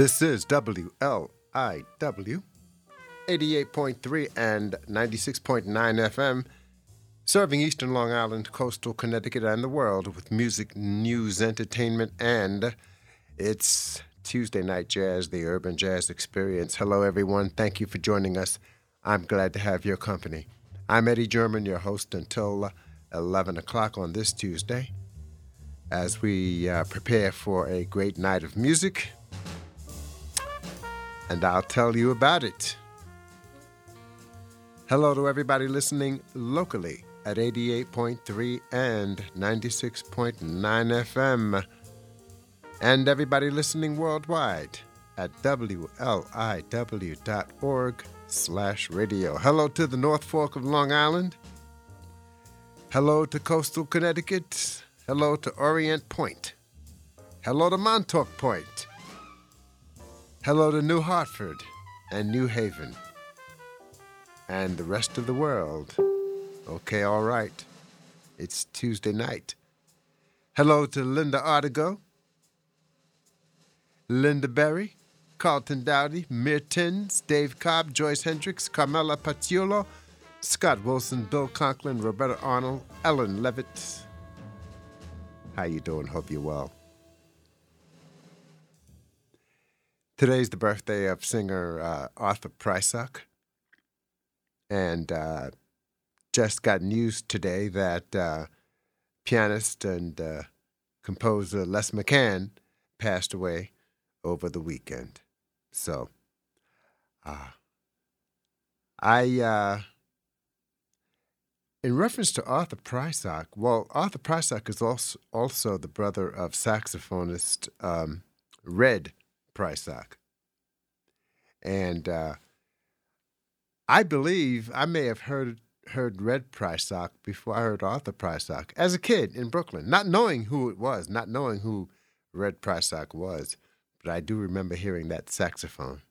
This is WLIW 88.3 and 96.9 FM, serving Eastern Long Island, coastal Connecticut, and the world with music, news, entertainment, and it's Tuesday Night Jazz, the Urban Jazz Experience. Hello, everyone. Thank you for joining us. I'm glad to have your company. I'm Eddie German, your host until 11 o'clock on this Tuesday, as we uh, prepare for a great night of music. And I'll tell you about it. Hello to everybody listening locally at 88.3 and 96.9 FM, and everybody listening worldwide at wliw.org slash radio. Hello to the North Fork of Long Island. Hello to coastal Connecticut. Hello to Orient Point. Hello to Montauk Point. Hello to New Hartford and New Haven and the rest of the world. Okay, all right. It's Tuesday night. Hello to Linda Artigo, Linda Berry, Carlton Dowdy, Mertens, Dave Cobb, Joyce Hendricks, Carmela Patiolo, Scott Wilson, Bill Conklin, Roberta Arnold, Ellen Levitt. How you doing? Hope you're well. Today's the birthday of singer uh, Arthur Prysock. And uh, just got news today that uh, pianist and uh, composer Les McCann passed away over the weekend. So, uh, I, uh, in reference to Arthur Prysock, well, Arthur Prysock is also, also the brother of saxophonist um, Red Prysock. And uh, I believe I may have heard heard Red Prysock before I heard Arthur Prysock as a kid in Brooklyn, not knowing who it was, not knowing who Red Prysock was, but I do remember hearing that saxophone.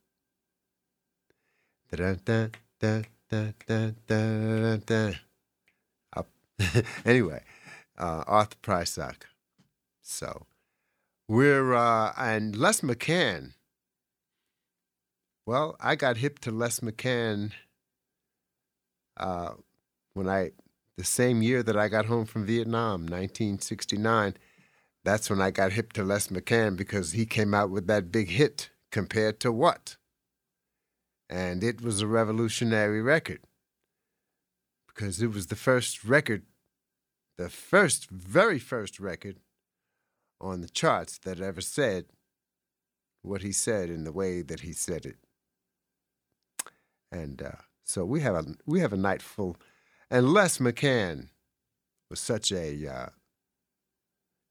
anyway, uh, Arthur Prysock. So we're uh, and Les McCann. Well, I got hip to Les McCann uh, when I, the same year that I got home from Vietnam, 1969. That's when I got hip to Les McCann because he came out with that big hit, Compared to What? And it was a revolutionary record because it was the first record, the first, very first record on the charts that ever said what he said in the way that he said it. And uh, so we have a we have a night full, and Les McCann was such a uh,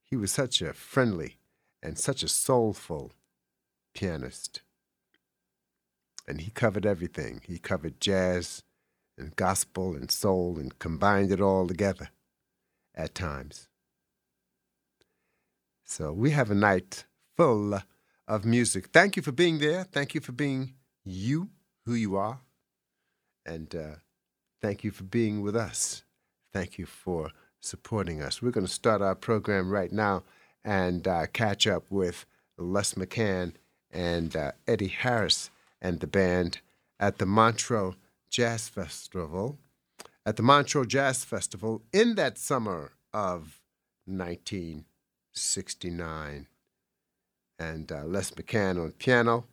he was such a friendly and such a soulful pianist, and he covered everything. He covered jazz and gospel and soul and combined it all together at times. So we have a night full of music. Thank you for being there. Thank you for being you, who you are. And uh, thank you for being with us. Thank you for supporting us. We're going to start our program right now and uh, catch up with Les McCann and uh, Eddie Harris and the band at the Montreux Jazz Festival. At the Montreux Jazz Festival in that summer of 1969. And uh, Les McCann on piano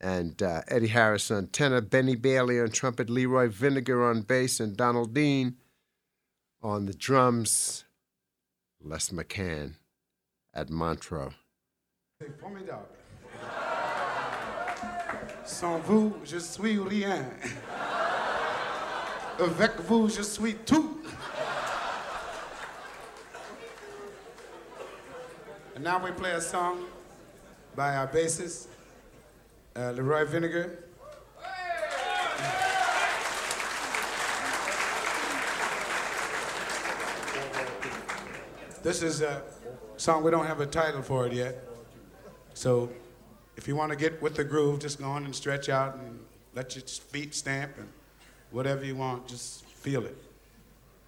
and uh, Eddie Harris on tenor, Benny Bailey on trumpet, Leroy Vinnegar on bass, and Donald Dean on the drums. Les McCann at Montreux. Formidable. Sans vous, je suis rien. Avec vous, je suis tout. And now we play a song by our bassist, uh, Leroy Vinnegar. This is a song, we don't have a title for it yet. So if you want to get with the groove, just go on and stretch out and let your feet stamp and whatever you want, just feel it.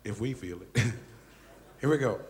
If we feel it. Here we go.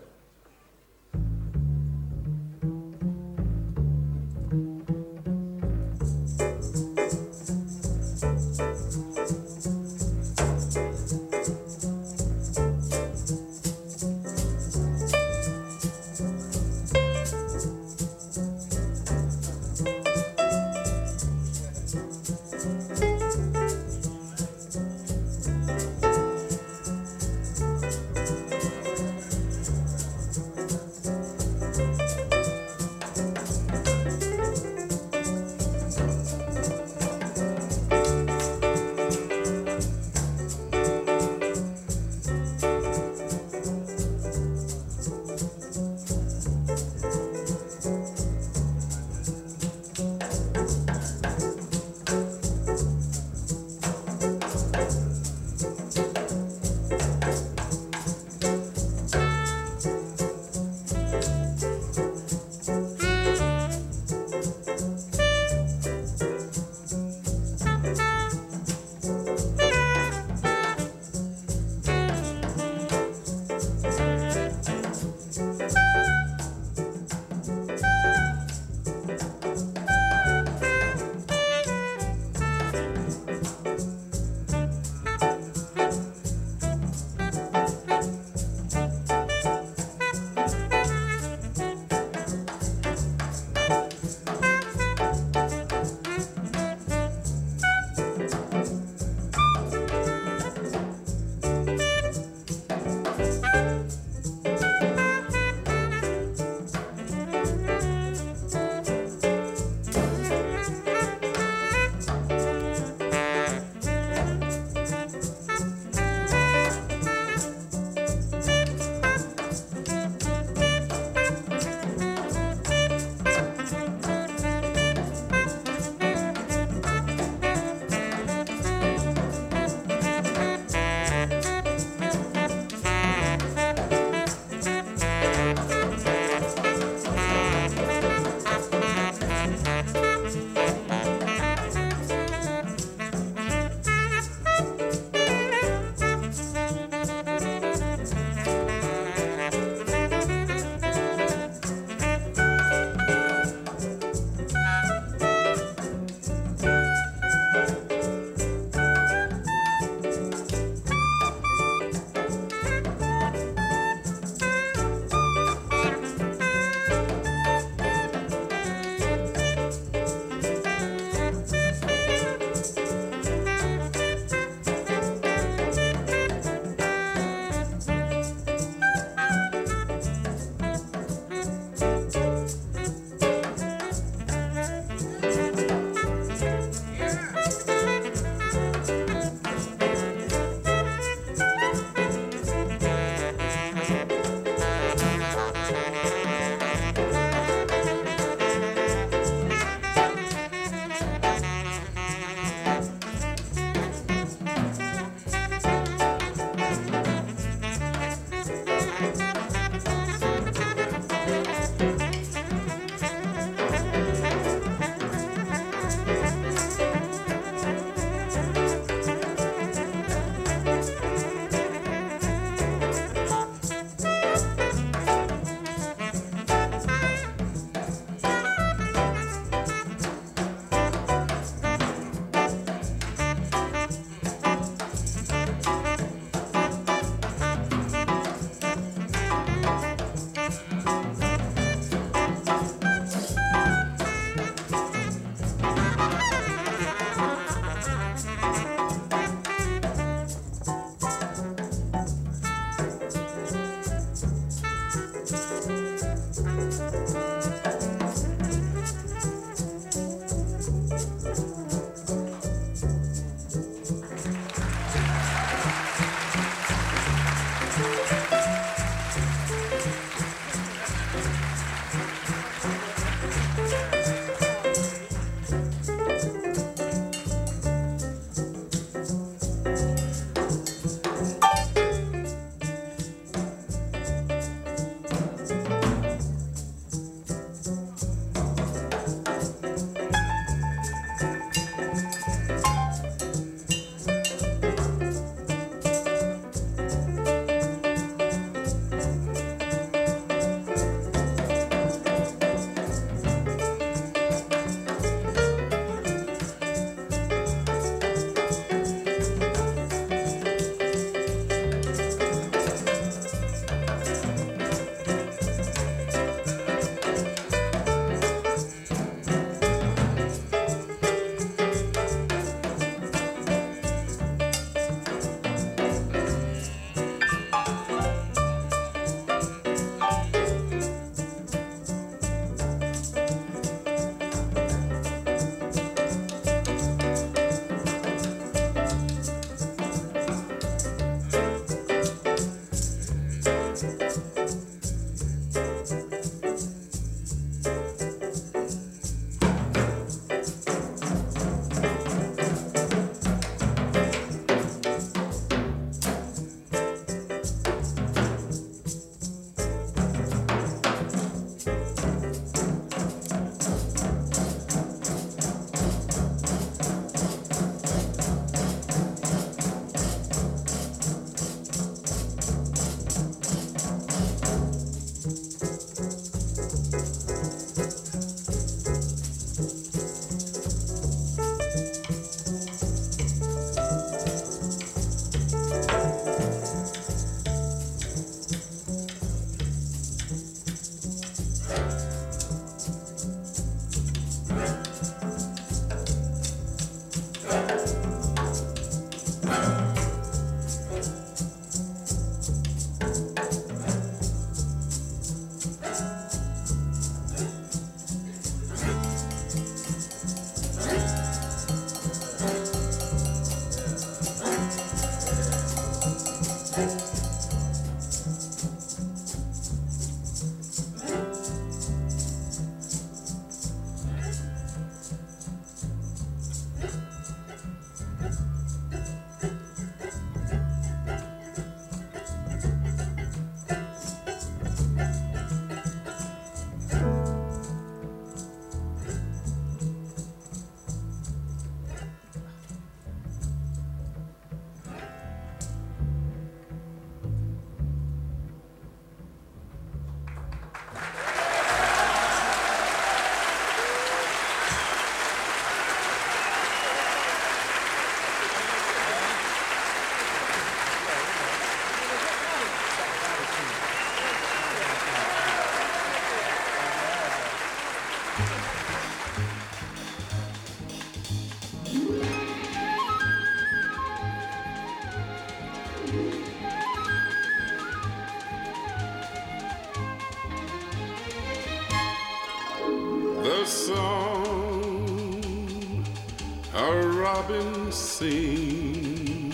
Robin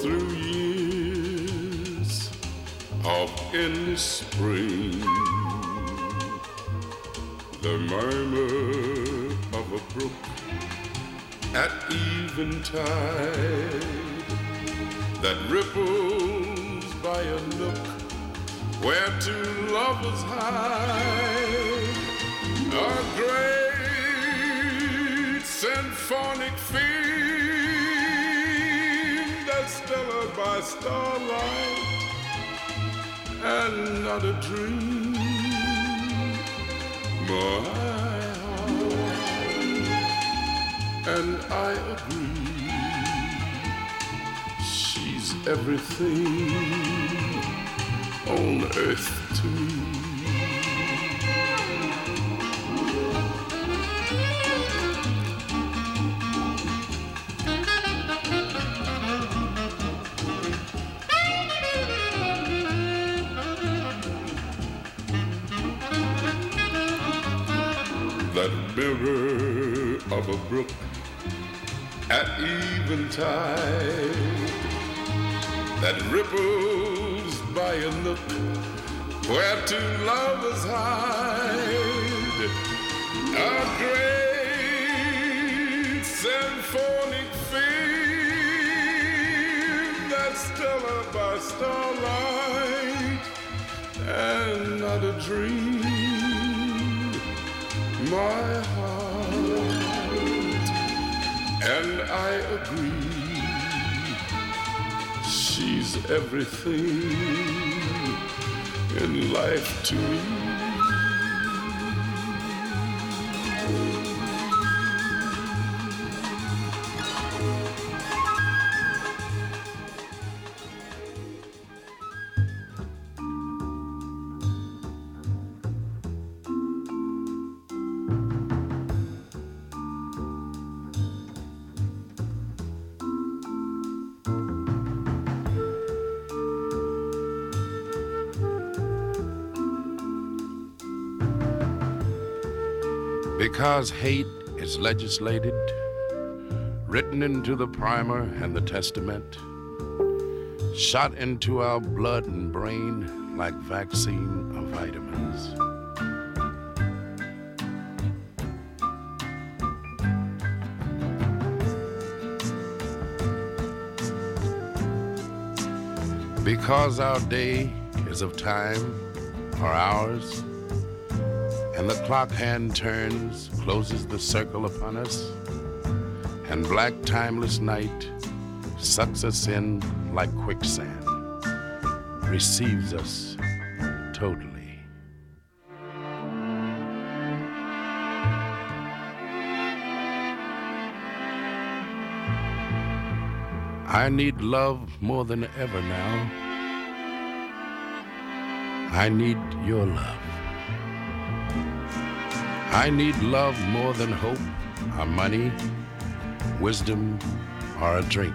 through years of endless spring. The murmur of a brook at eventide that ripples by a nook where two lovers hide a great symphonic theme that's Stella by starlight. And not a dream my heart. And I agree she's everything on earth a brook at eventide. That ripples by a nook where two lovers hide. A great symphonic theme that's Stella by starlight. And not a dream my and I agree she's everything in life to me. Because hate is legislated, written into the primer and the testament, shot into our blood and brain like vaccine of vitamins. Because our day is of time, or ours, and the clock hand turns, closes the circle upon us, and black timeless night sucks us in like quicksand, receives us totally. I need love more than ever now. I need your love. I need love more than hope, or money, wisdom, or a drink.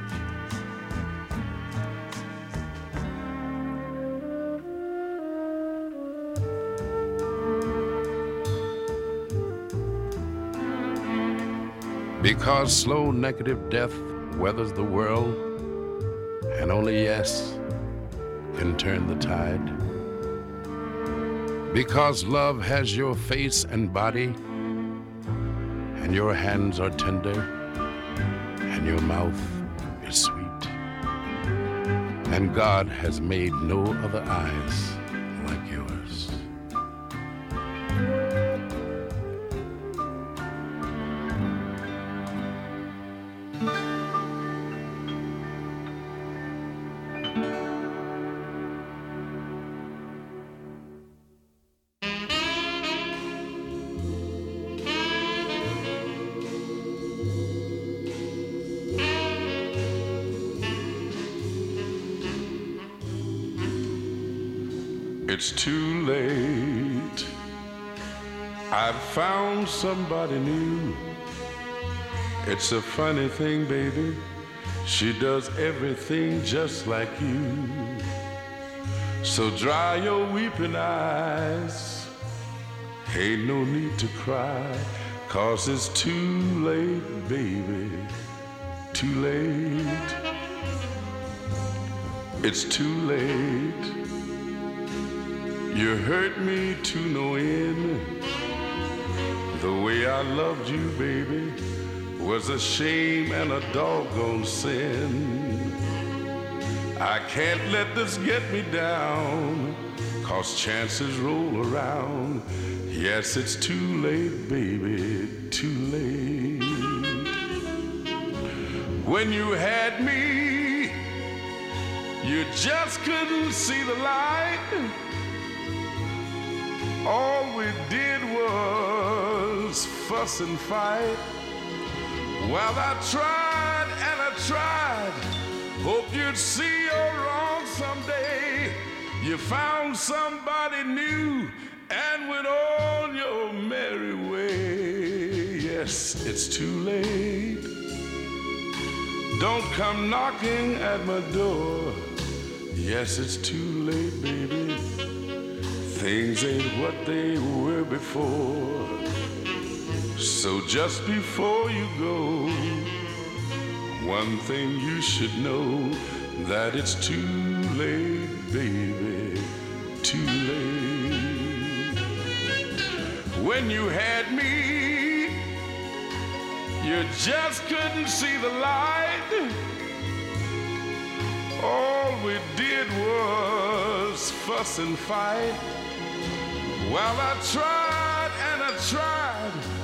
Because slow negative death weathers the world, and only yes can turn the tide. Because love has your face and body, and your hands are tender, and your mouth is sweet. And God has made no other eyes somebody new. It's a funny thing, baby. She does everything just like you. So dry your weeping eyes. Ain't no need to cry, cause it's too late, baby. Too late. It's too late. You hurt me to no end. I loved you, baby was a shame and a doggone sin. I can't let this get me down, cause chances roll around. Yes, it's too late, baby, too late. When you had me, you just couldn't see the light. All we did was fuss and fight. Well, I tried and I tried. Hope you'd see you're wrong someday. You found somebody new and went on your merry way. Yes, it's too late. Don't come knocking at my door. Yes, it's too late, baby. Things ain't what they were before. So just before you go, one thing you should know that it's too late, baby, too late. When you had me, you just couldn't see the light. All we did was fuss and fight. Well, I tried and I tried.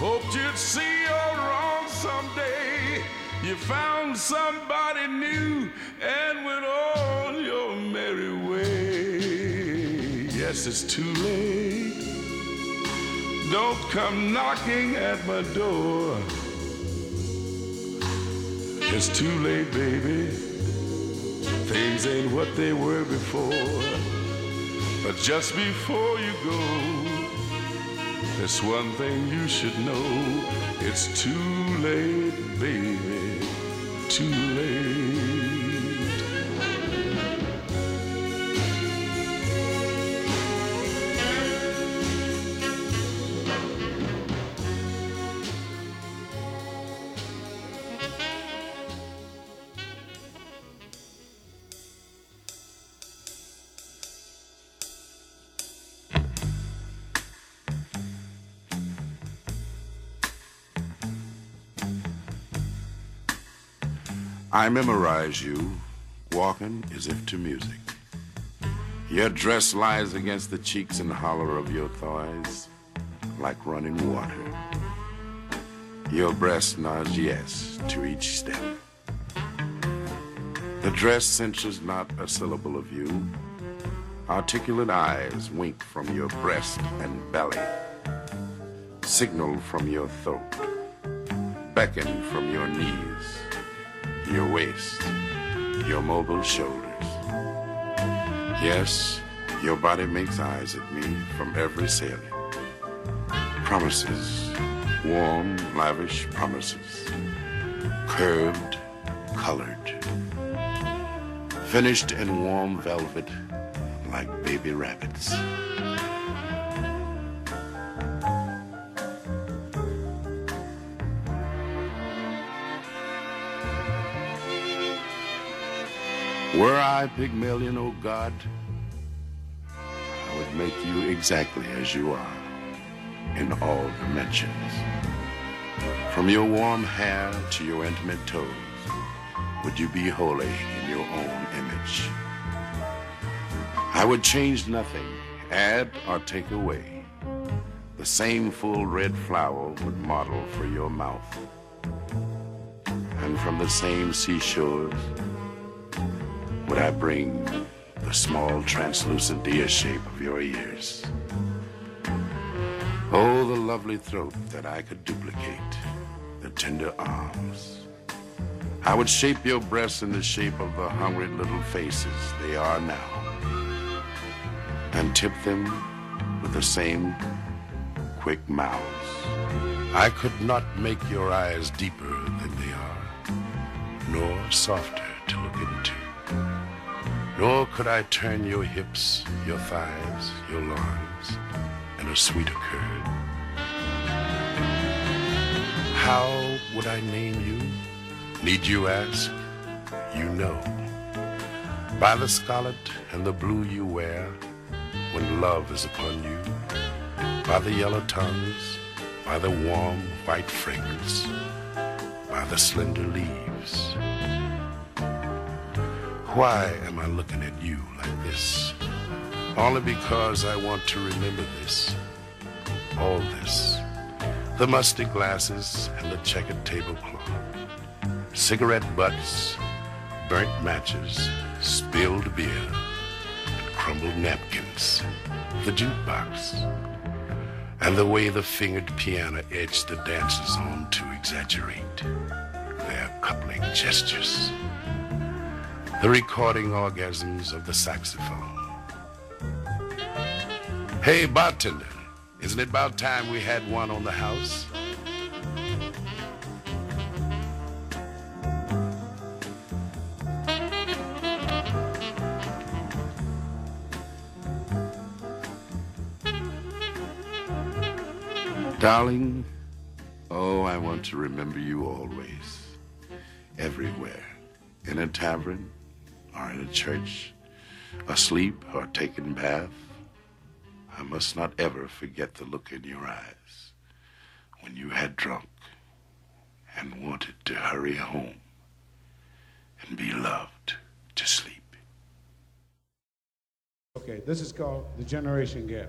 Hoped you'd see you're wrong someday. You found somebody new and went on your merry way. Yes, it's too late. Don't come knocking at my door. It's too late, baby. Things ain't what they were before. But just before you go, there's one thing you should know. It's too late, baby. Too late. Memorize you, walking as if to music. Your dress lies against the cheeks and hollow of your thighs like running water. Your breast nods yes to each step. The dress censures not a syllable of you. Articulate eyes wink from your breast and belly, signal from your throat, beckon from your knees your waist, your mobile shoulders. Yes, your body makes eyes at me from every salient. Promises, warm, lavish promises. Curved, colored. Finished in warm velvet like baby rabbits. Were I Pygmalion, O oh God, I would make you exactly as you are in all dimensions. From your warm hair to your intimate toes, would you be holy in your own image? I would change nothing, add or take away. The same full red flower would model for your mouth. And from the same seashores, would I bring the small translucent ear shape of your ears. Oh, the lovely throat that I could duplicate, the tender arms. I would shape your breasts in the shape of the hungry little faces they are now, and tip them with the same quick mouths. I could not make your eyes deeper than they are, nor softer to look into. Nor could I turn your hips, your thighs, your loins, and a sweeter curd. How would I name you? Need you ask? You know. By the scarlet and the blue you wear when love is upon you, by the yellow tongues, by the warm white fragrance, by the slender leaves. Why am I looking at you like this? Only because I want to remember this, all this. The musty glasses and the checkered tablecloth, cigarette butts, burnt matches, spilled beer, and crumbled napkins, the jukebox, and the way the fingered piano edged the dancers on to exaggerate their coupling gestures, the recording orgasms of the saxophone. Hey, bartender, isn't it about time we had one on the house? Darling, oh, I want to remember you always, everywhere, in a tavern or in a church, asleep or taking bath. I must not ever forget the look in your eyes when you had drunk and wanted to hurry home and be loved to sleep. Okay, this is called the generation gap.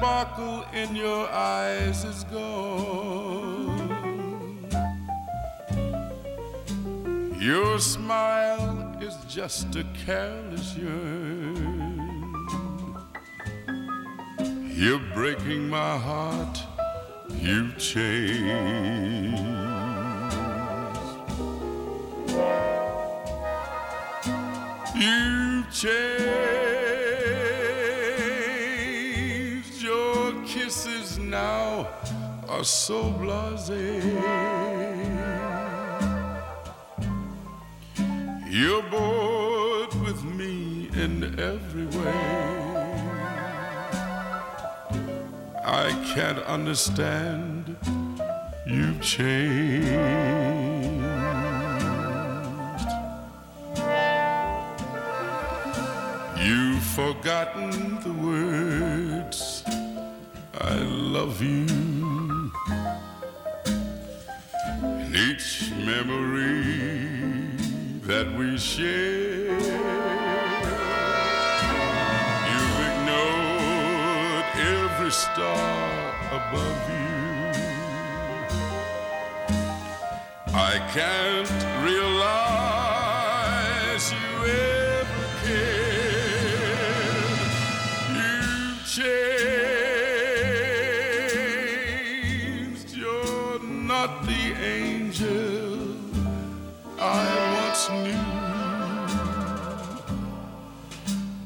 Sparkle in your eyes is gone. Your smile is just a careless yearn. You're breaking my heart. You've changed. Are so blasé. You're bored with me in every way. I can't understand. You've changed. You've forgotten the words. I can't realize you ever cared. You've changed. You're not the angel I once knew.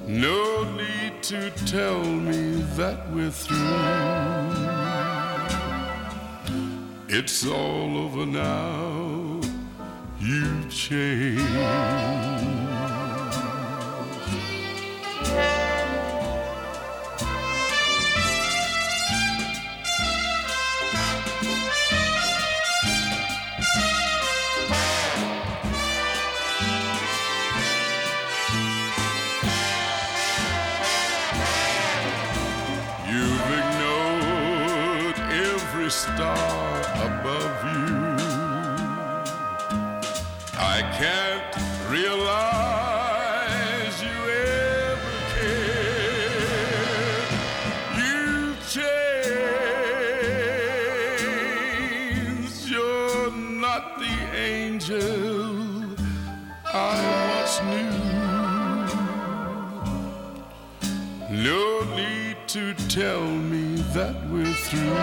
No need to tell me that we're through. It's all over now. You've changed. Tell me that we're through.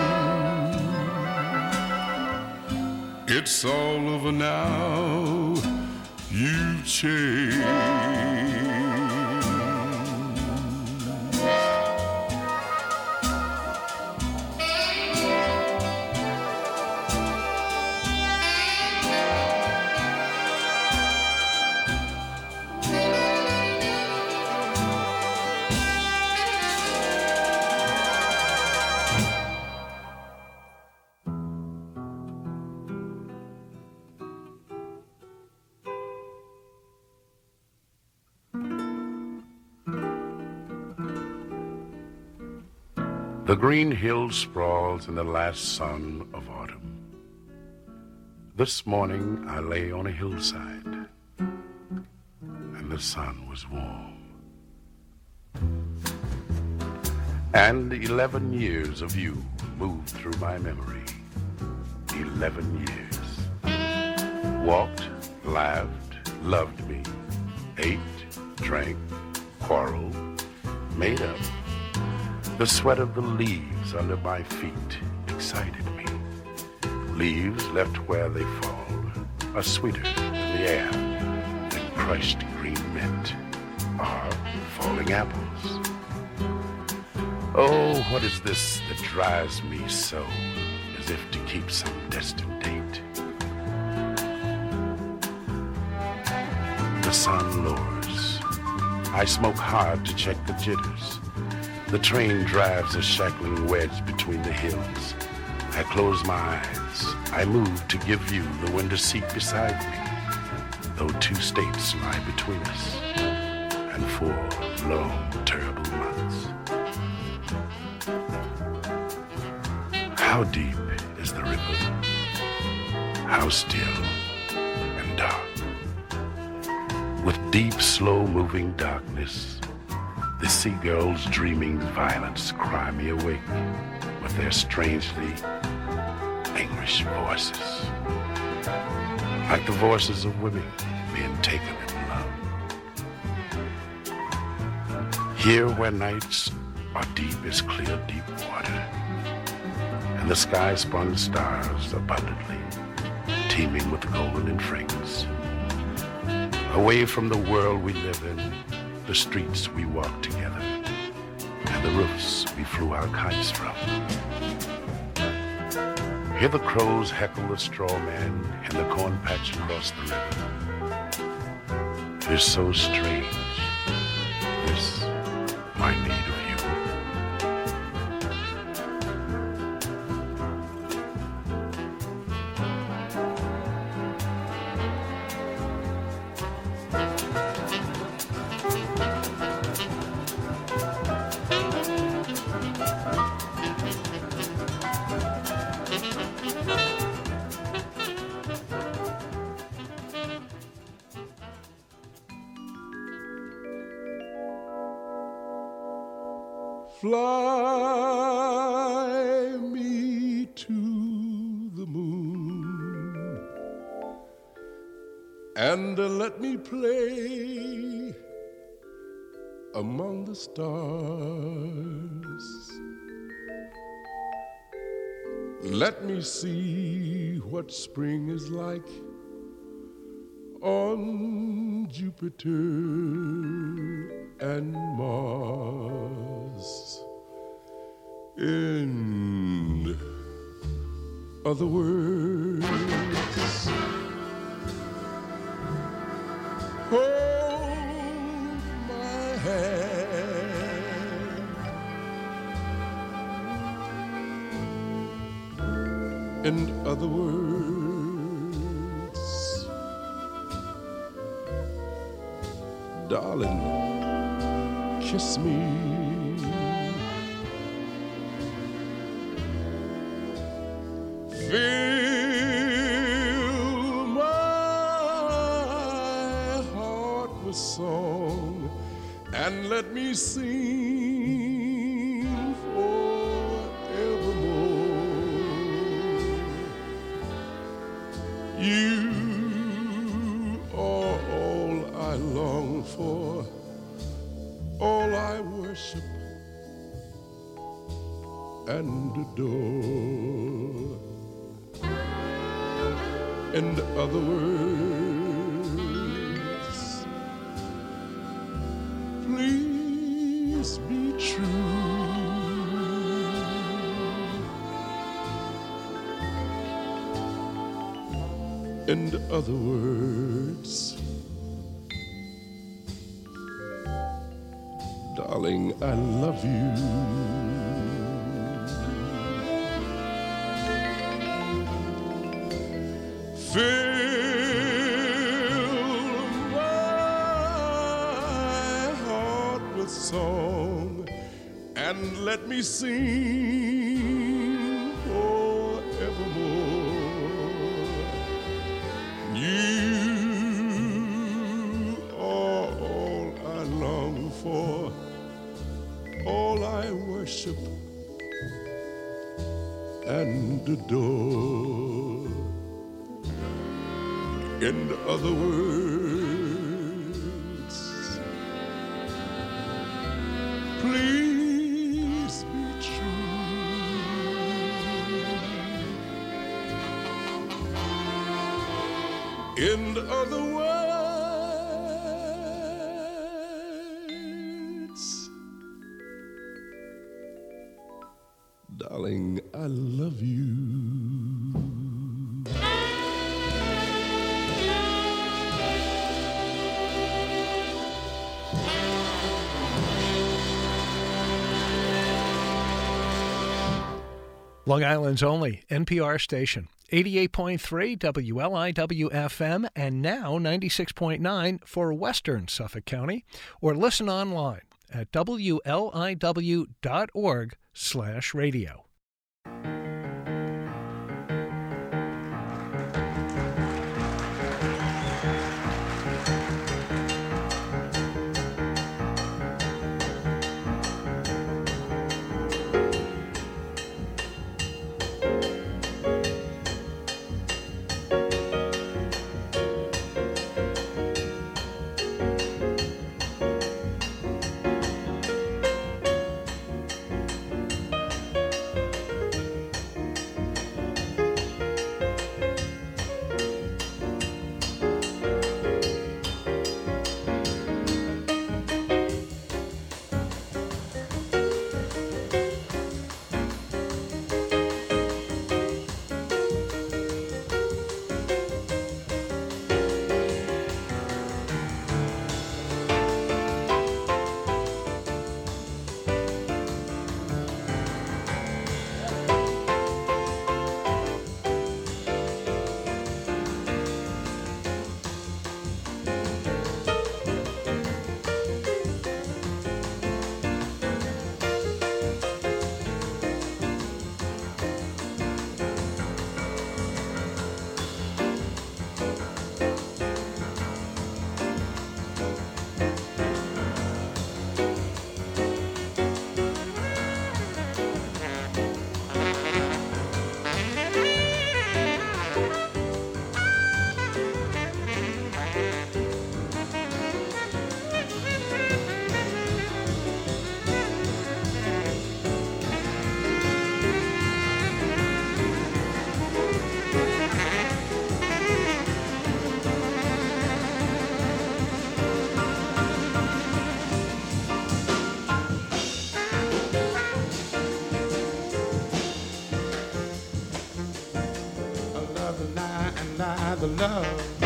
It's all over now. You've changed. Green hill sprawls in the last sun of autumn. This morning I lay on a hillside, and the sun was warm. And eleven years of you moved through my memory. Eleven years. Walked, laughed, loved me, ate, drank, quarreled, made up. The sweat of the leaves under my feet excited me. Leaves left where they fall are sweeter in the air than crushed green mint or falling apples. Oh, what is this that drives me so, as if to keep some distant date? The sun lowers. I smoke hard to check the jitters. The train drives a shackling wedge between the hills. I close my eyes. I move to give you the window seat beside me, though two states lie between us, and four long, terrible months. How deep is the river? How still and dark? With deep, slow moving darkness, seagulls dreaming violence cry me awake with their strangely English voices. Like the voices of women being taken in love. Here where nights are deep as clear deep water, and the sky spun stars abundantly, teeming with golden and fragrance. Away from the world we live in, the streets we walk together, the roofs we flew our kites from. Hear the crows heckle the straw man in the corn patch across the river. It is so strange, play among the stars. Let me see what spring is like on Jupiter and Mars. In other words, In other words, darling, kiss me. And let me sing other words, darling, I love you. Fill my heart with song and let me sing adore. In other words, Long Island's only NPR station, 88.3 WLIW-FM and now 96.9 for Western Suffolk County, or listen online at wliw.org slash radio. The love.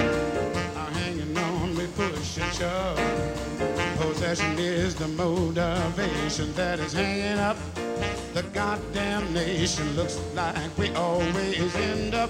Are hanging on, we push and shove. Possession is the motivation that is hanging up the goddamn nation. Looks like we always end up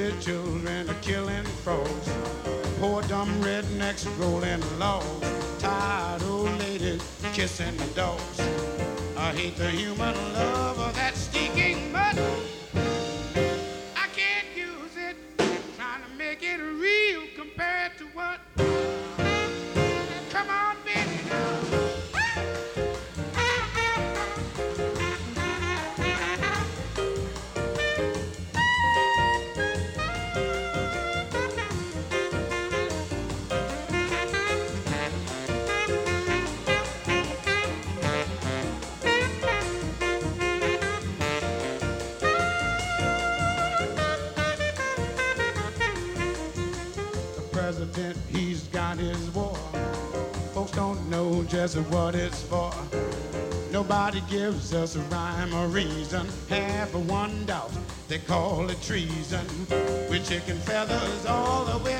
Twisted children are killing frogs. Just what it's for. Nobody gives us a rhyme or reason. Half a one doubt, they call it treason. We're chicken feathers all the way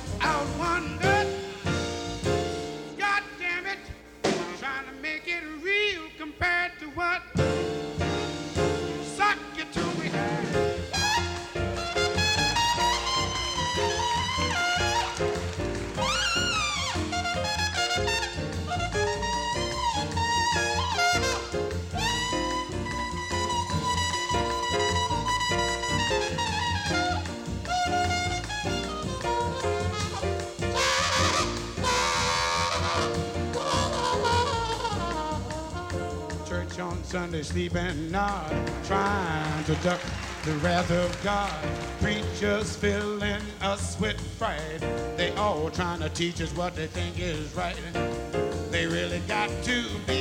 Sunday sleeping nod, trying to duck the wrath of God. Preachers filling us with fright. They all trying to teach us what they think is right. They really got to be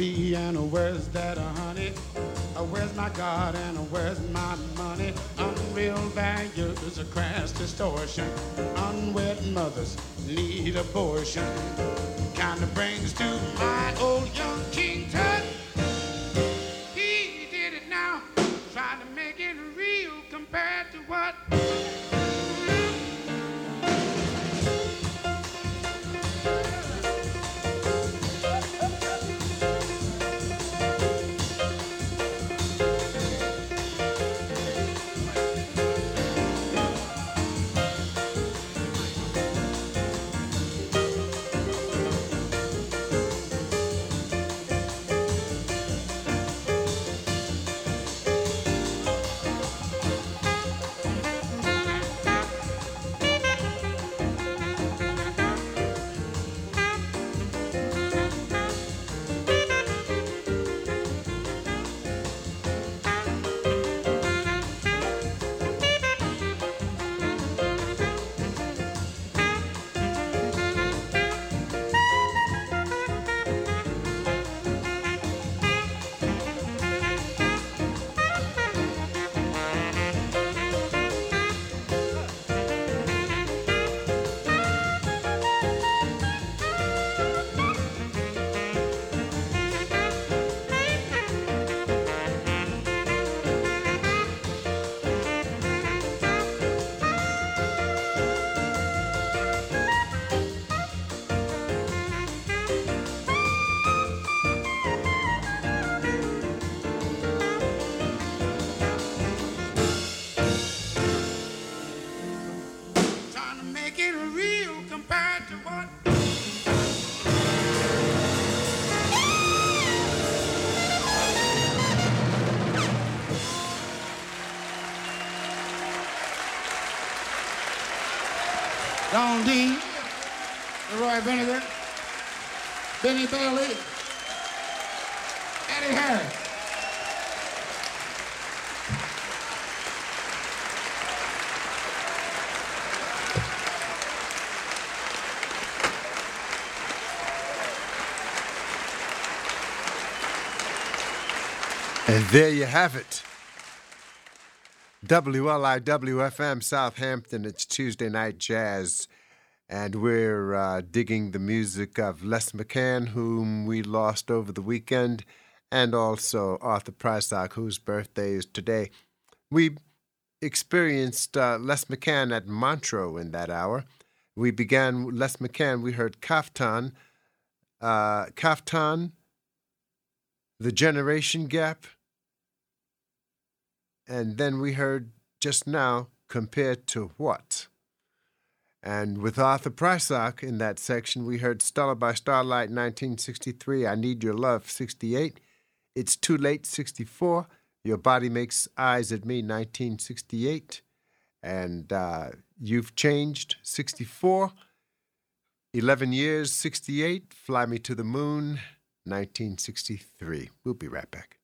and where's that honey? Uh, where's my God and where's my money? Unreal values, a crass distortion. Unwed mothers need abortion. Kinda brings to Benedict, Benny Bailey, Eddie Harris. And there you have it. WLIWFM Southampton, it's Tuesday Night Jazz, and we're uh, digging the music of Les McCann, whom we lost over the weekend, and also Arthur Prysock, whose birthday is today. We experienced uh, Les McCann at Montreux in that hour. We began Les McCann, we heard Kaftan, uh, Kaftan, The Generation Gap, and then we heard just now, compared to what? And with Arthur Prysock in that section, we heard Stella by Starlight 1963, I Need Your Love 68, It's Too Late 64, Your Body Makes Eyes at Me 1968, and uh, You've Changed 64, 11 Years 68, Fly Me to the Moon 1963. We'll be right back.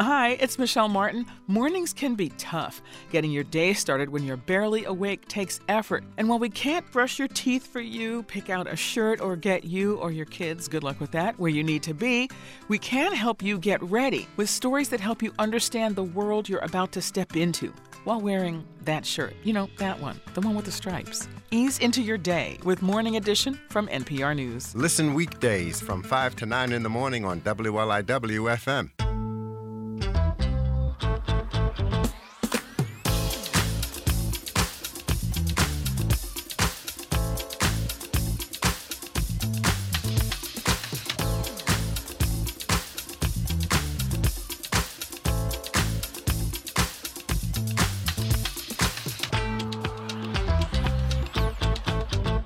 Hi, it's Michelle Martin. Mornings can be tough. Getting your day started when you're barely awake takes effort. And while we can't brush your teeth for you, pick out a shirt, or get you or your kids, good luck with that, where you need to be, we can help you get ready with stories that help you understand the world you're about to step into while wearing that shirt. You know, that one, the one with the stripes. Ease into your day with Morning Edition from NPR News. Listen weekdays from 5 to 9 in the morning on WLIW FM.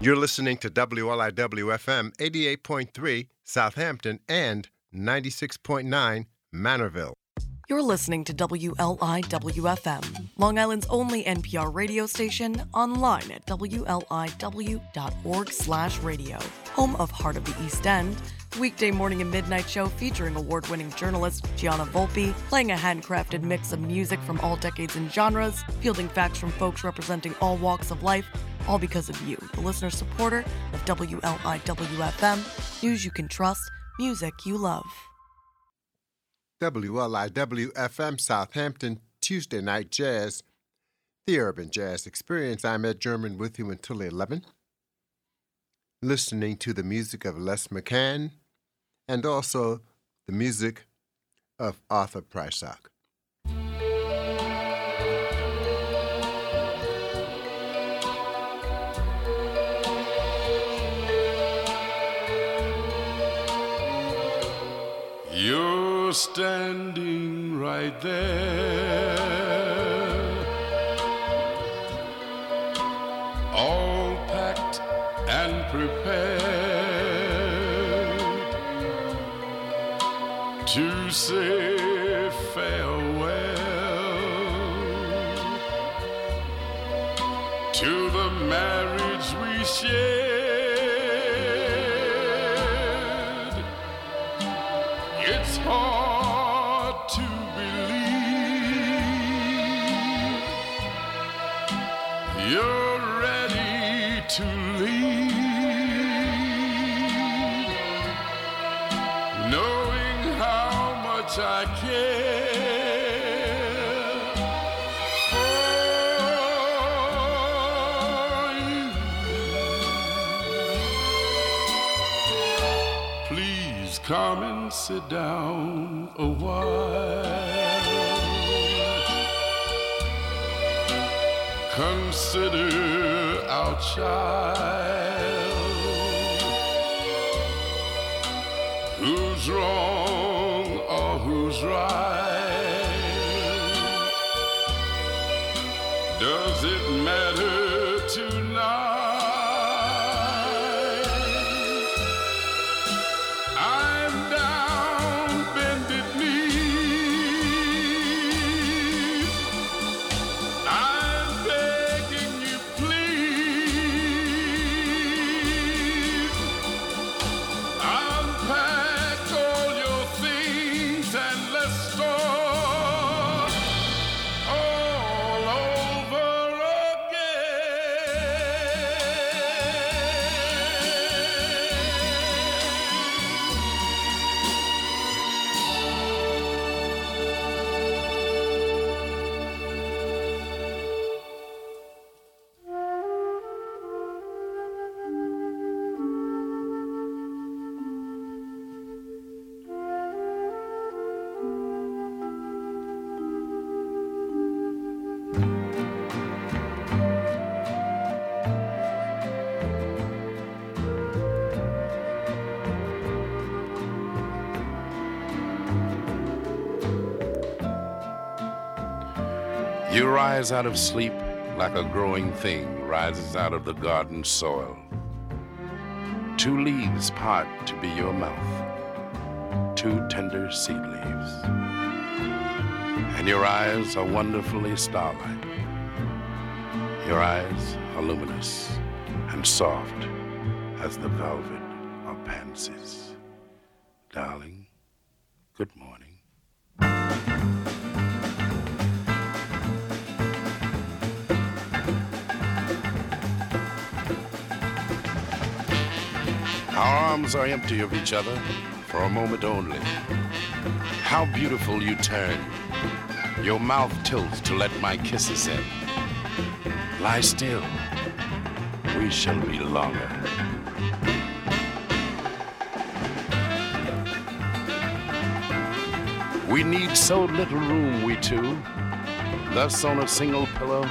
You're listening to WLIW FM 88.3 Southampton and 96.9 Manorville. You're listening to WLIW-FM, Long Island's only NPR radio station, online at wliw.org/radio. Home of Heart of the East End, weekday morning and midnight show featuring award-winning journalist Gianna Volpe, playing a handcrafted mix of music from all decades and genres, fielding facts from folks representing all walks of life, all because of you, the listener supporter of WLIW-FM, news you can trust, music you love. WLIW FM Southampton, Tuesday Night Jazz, the Urban Jazz Experience. I'm Ed German with you until 11. Listening to the music of Les McCann and also the music of Arthur Prysock. You're standing right there, all packed and prepared to say farewell to the marriage we shared. To leave, knowing how much I care for you. Please come and sit down a while. Consider our child. Who's wrong or who's right? Does it matter rise out of sleep like a growing thing rises out of the garden soil. Two leaves part to be your mouth, two tender seed leaves. And your eyes are wonderfully starlight. Your eyes are luminous and soft as the velvet of pansies. Darling, good morning. Our arms are empty of each other for a moment only. How beautiful you turn. Your mouth tilts to let my kisses in. Lie still. We shall be longer. We need so little room, we two. Thus, on a single pillow,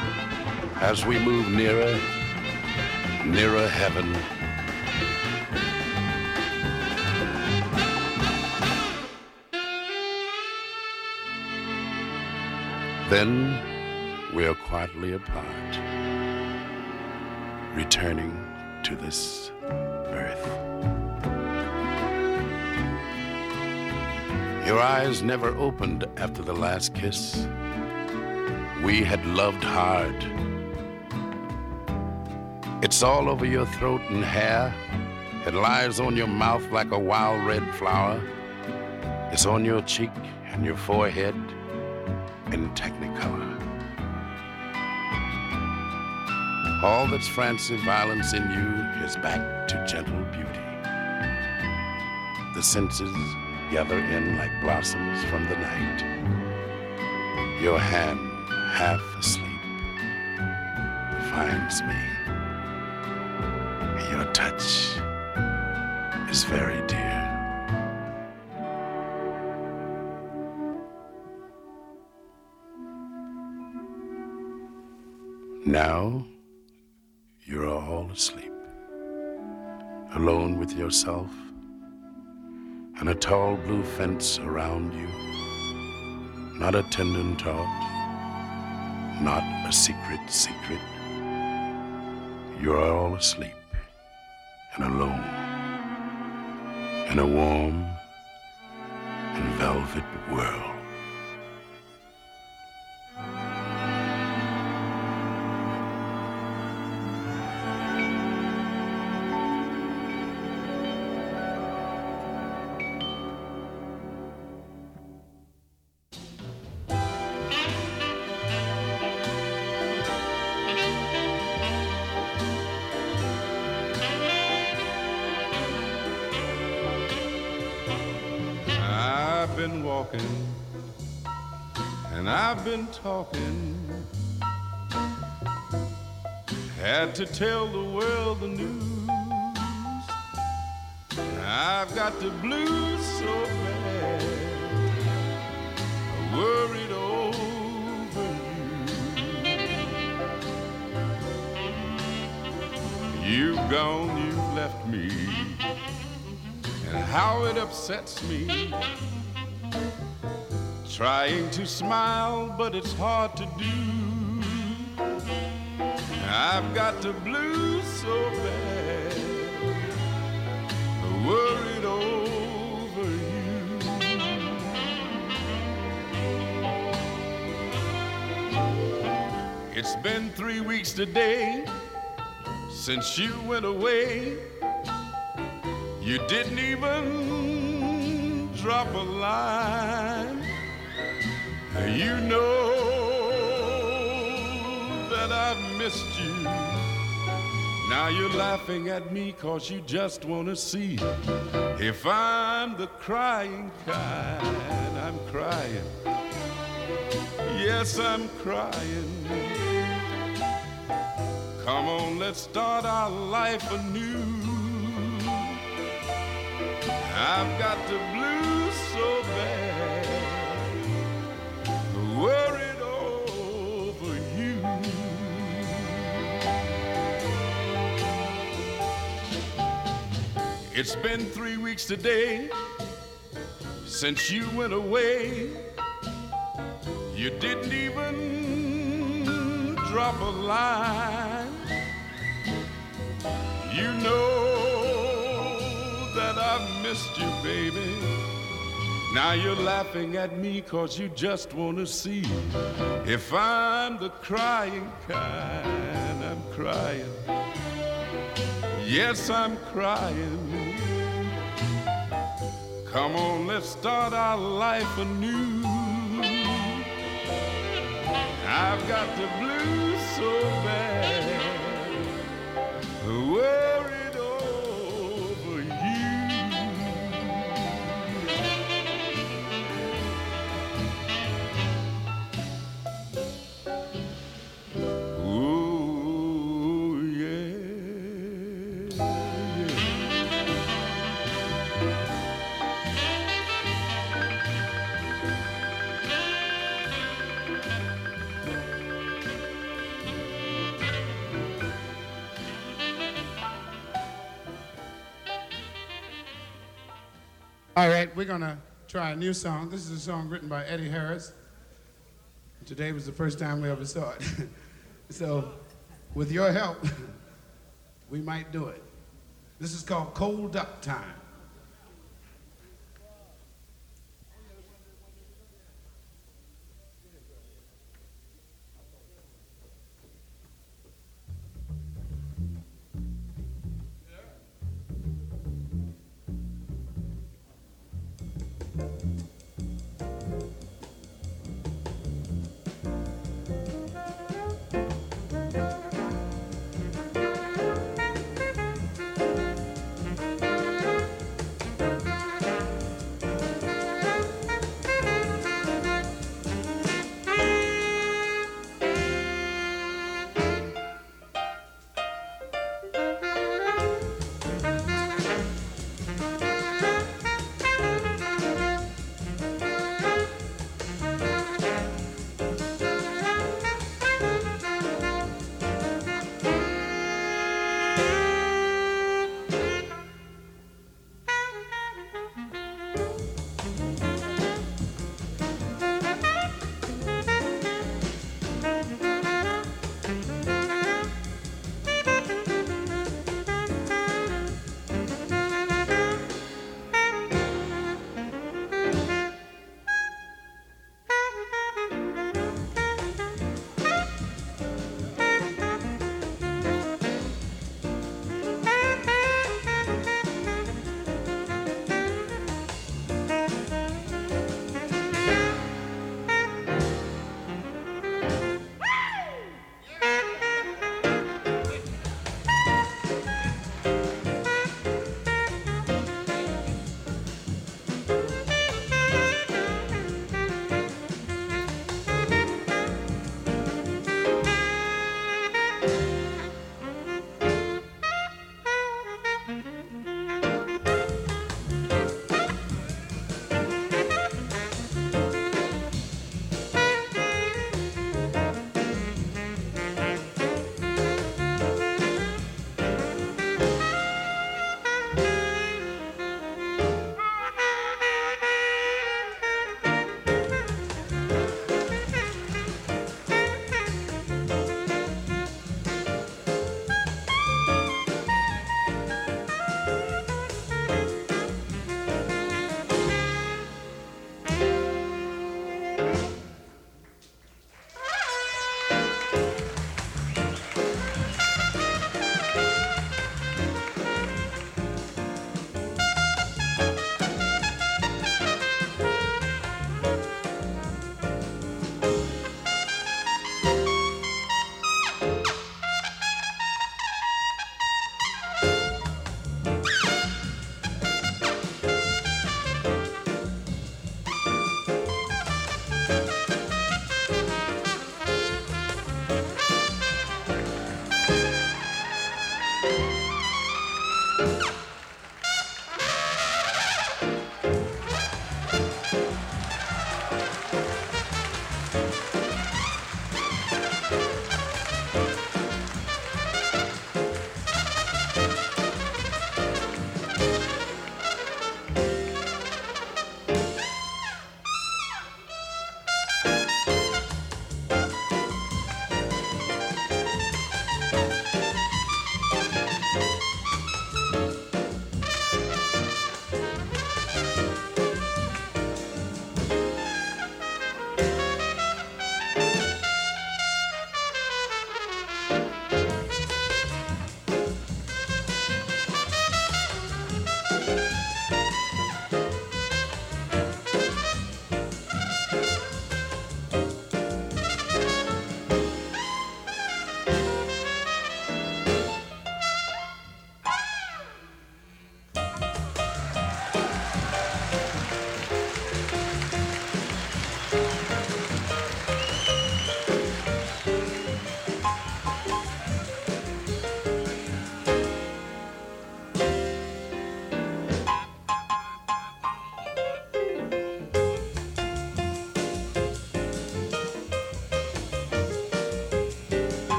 as we move nearer, nearer heaven. Then we are quietly apart, returning to this earth. Your eyes never opened after the last kiss. We had loved hard. It's all over your throat and hair. It lies on your mouth like a wild red flower. It's on your cheek and your forehead in technicolor. All that's fancy violence in you is back to gentle beauty. The senses gather in like blossoms from the night. Your hand, half asleep, finds me. Your touch is very dear. Now you're all asleep, alone with yourself, and a tall blue fence around you. Not a tendon thought, not a secret secret. You're all asleep and alone in a warm and velvet world. Walking and I've been talking. Had to tell the world the news. I've got the blues so bad. Worried over you. You've gone, you've left me and how it upsets me. Trying to smile, but it's hard to do. I've got the blues so bad, worried over you. It's been three weeks today since you went away. You didn't even drop a line. You know that I've missed you. Now you're laughing at me cause you just wanna see if I'm the crying kind. I'm crying. Yes, I'm crying. Come on, let's start our life anew. I've got the blues so bad, worried over you. It's been three weeks today since you went away. You didn't even drop a line. You know that I've missed you, baby. Now you're laughing at me cause you just wanna see if I'm the crying kind. I'm crying. Yes, I'm crying. Come on, let's start our life anew. I've got the blues so bad, worried All right, we're gonna try a new song. This is a song written by Eddie Harris. Today was the first time we ever saw it. so, with your help, we might do it. This is called Cold Duck Time.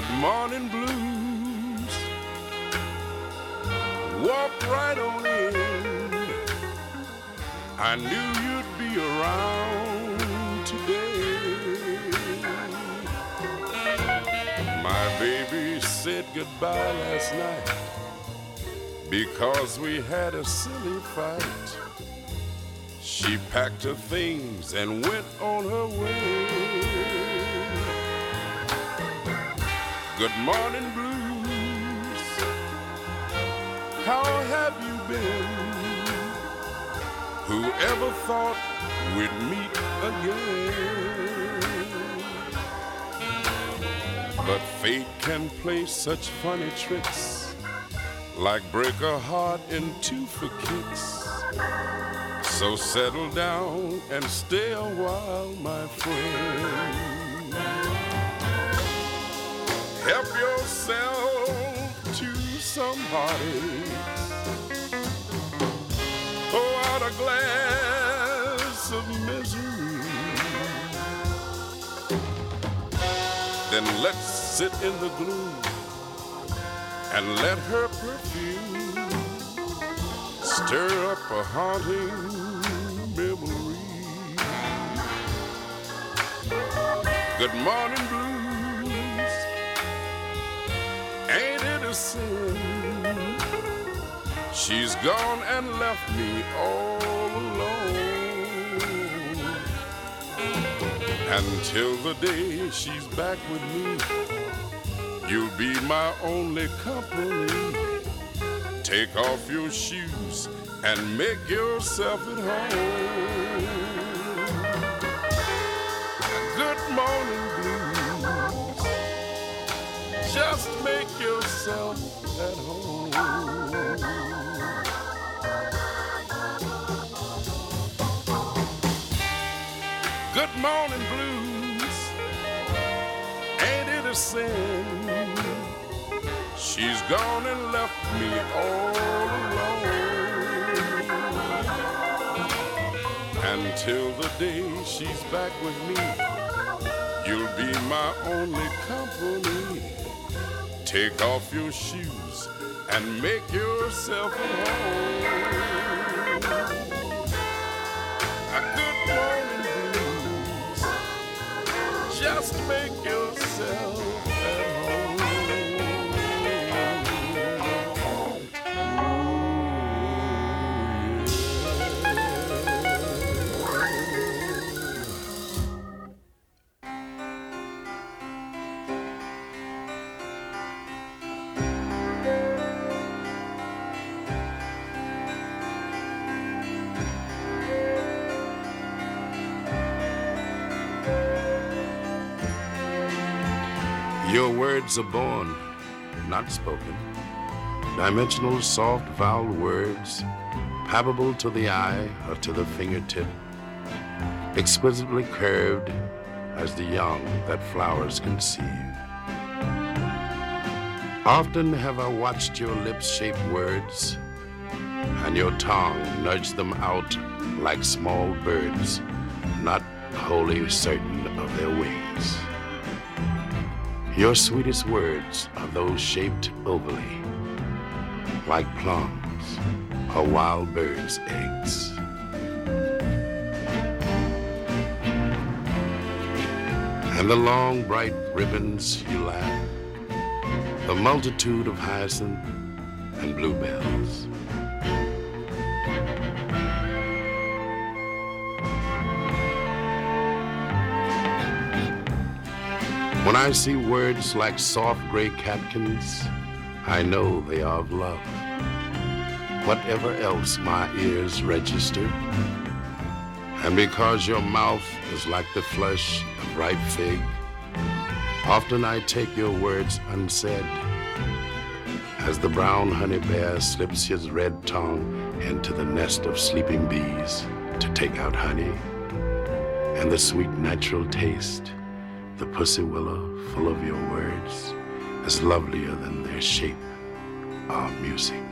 Good morning blues. Walk right on in. I knew you'd be around today. My baby said goodbye last night because we had a silly fight. She packed her things and went on her way. Good morning, blues. How have you been? Whoever thought we'd meet again? But fate can play such funny tricks, like break a heart in two for kicks. So settle down and stay a while, my friend heartache. Oh, Pour out a glass of misery. Then let's sit in the gloom and let her perfume stir up a haunting memory. Good morning, blues. Sin? She's gone and left me all alone. Until the day she's back with me, you'll be my only company. Take off your shoes and make yourself at home. Make yourself at home. Good morning, blues. Ain't it a sin? She's gone and left me all alone. Until the day she's back with me, you'll be my only company. Take off your shoes and make yourself at home. A good morning blues. Just make yourself Your words are born, not spoken. Dimensional, soft vowel words, palpable to the eye or to the fingertip, exquisitely curved as the young that flowers conceive. Often have I watched your lips shape words, and your tongue nudge them out like small birds, not wholly certain of their wings. Your sweetest words are those shaped ovally, like plums or wild birds' eggs. And the long, bright ribbons you laugh, the multitude of hyacinth and bluebells. When I see words like soft gray catkins, I know they are of love. Whatever else my ears register, and because your mouth is like the flesh of ripe fig, often I take your words unsaid. As the brown honey bear slips his red tongue into the nest of sleeping bees to take out honey, and the sweet natural taste the pussy willow, full of your words, is lovelier than their shape, our music.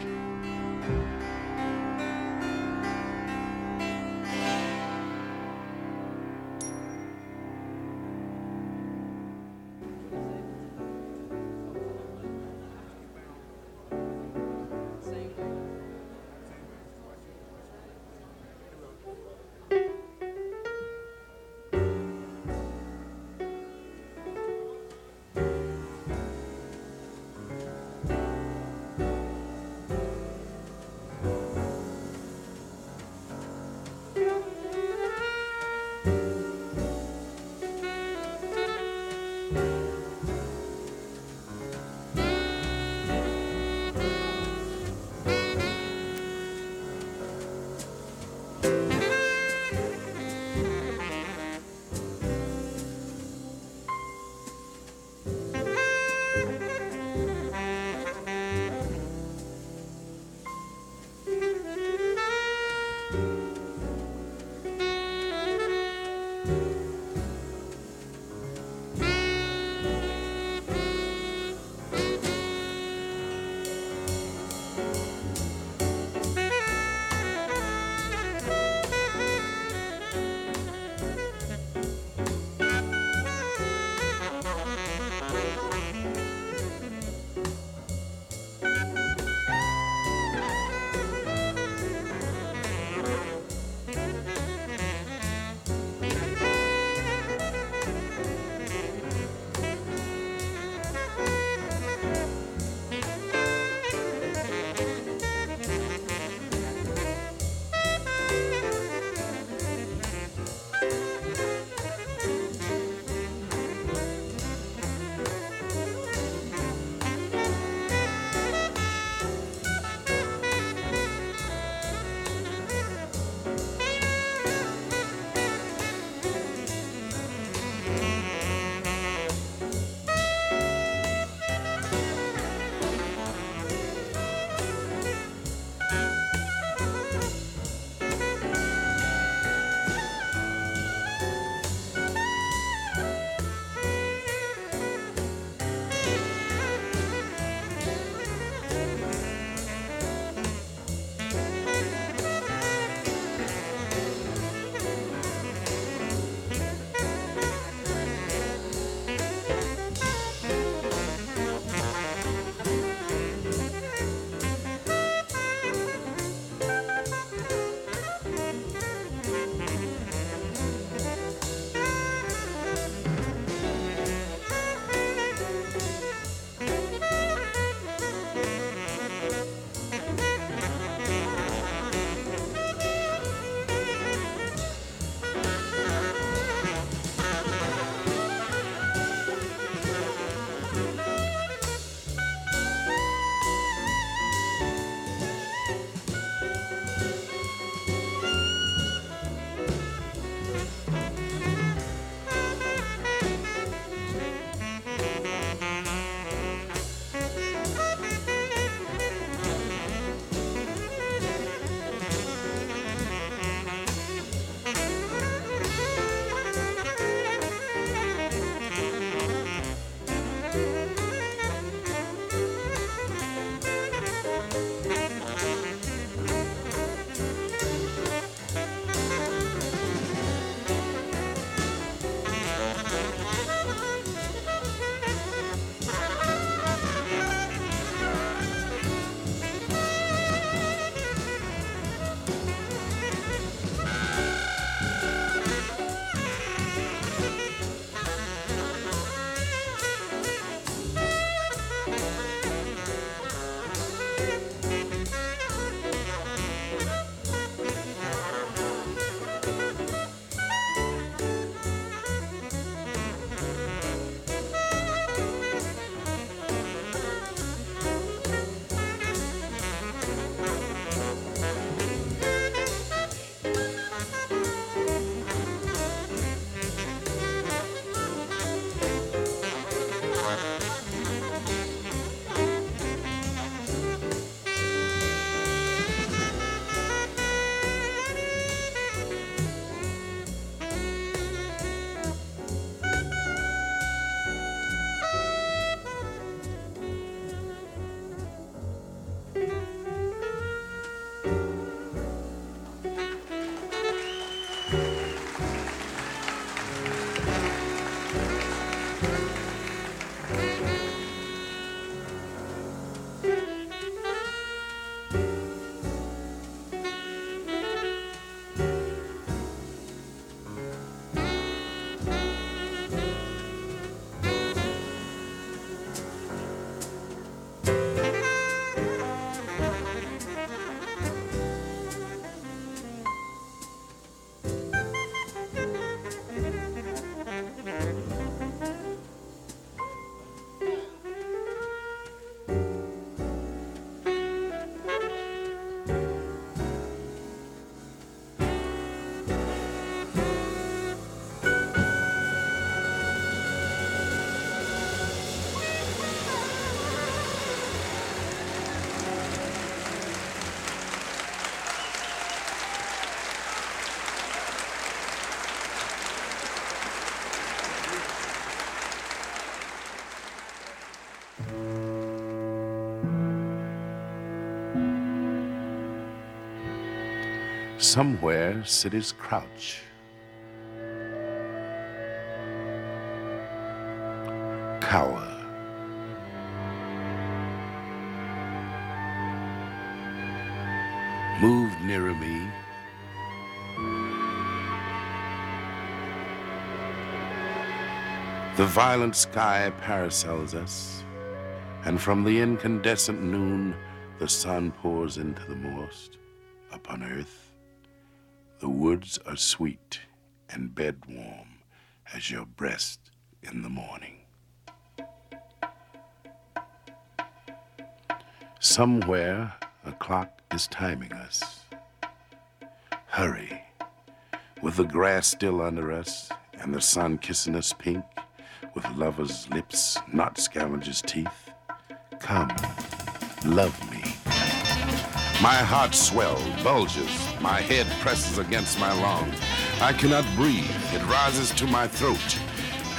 Somewhere cities crouch. Cower. Move nearer me. The violent sky parasols us, and from the incandescent noon, the sun pours into the most upon earth. The woods are sweet and bed warm as your breast in the morning. Somewhere a clock is timing us. Hurry, with the grass still under us and the sun kissing us pink, with lovers' lips, not scavengers' teeth. Come, love me. My heart swells, bulges, my head presses against my lungs. I cannot breathe, it rises to my throat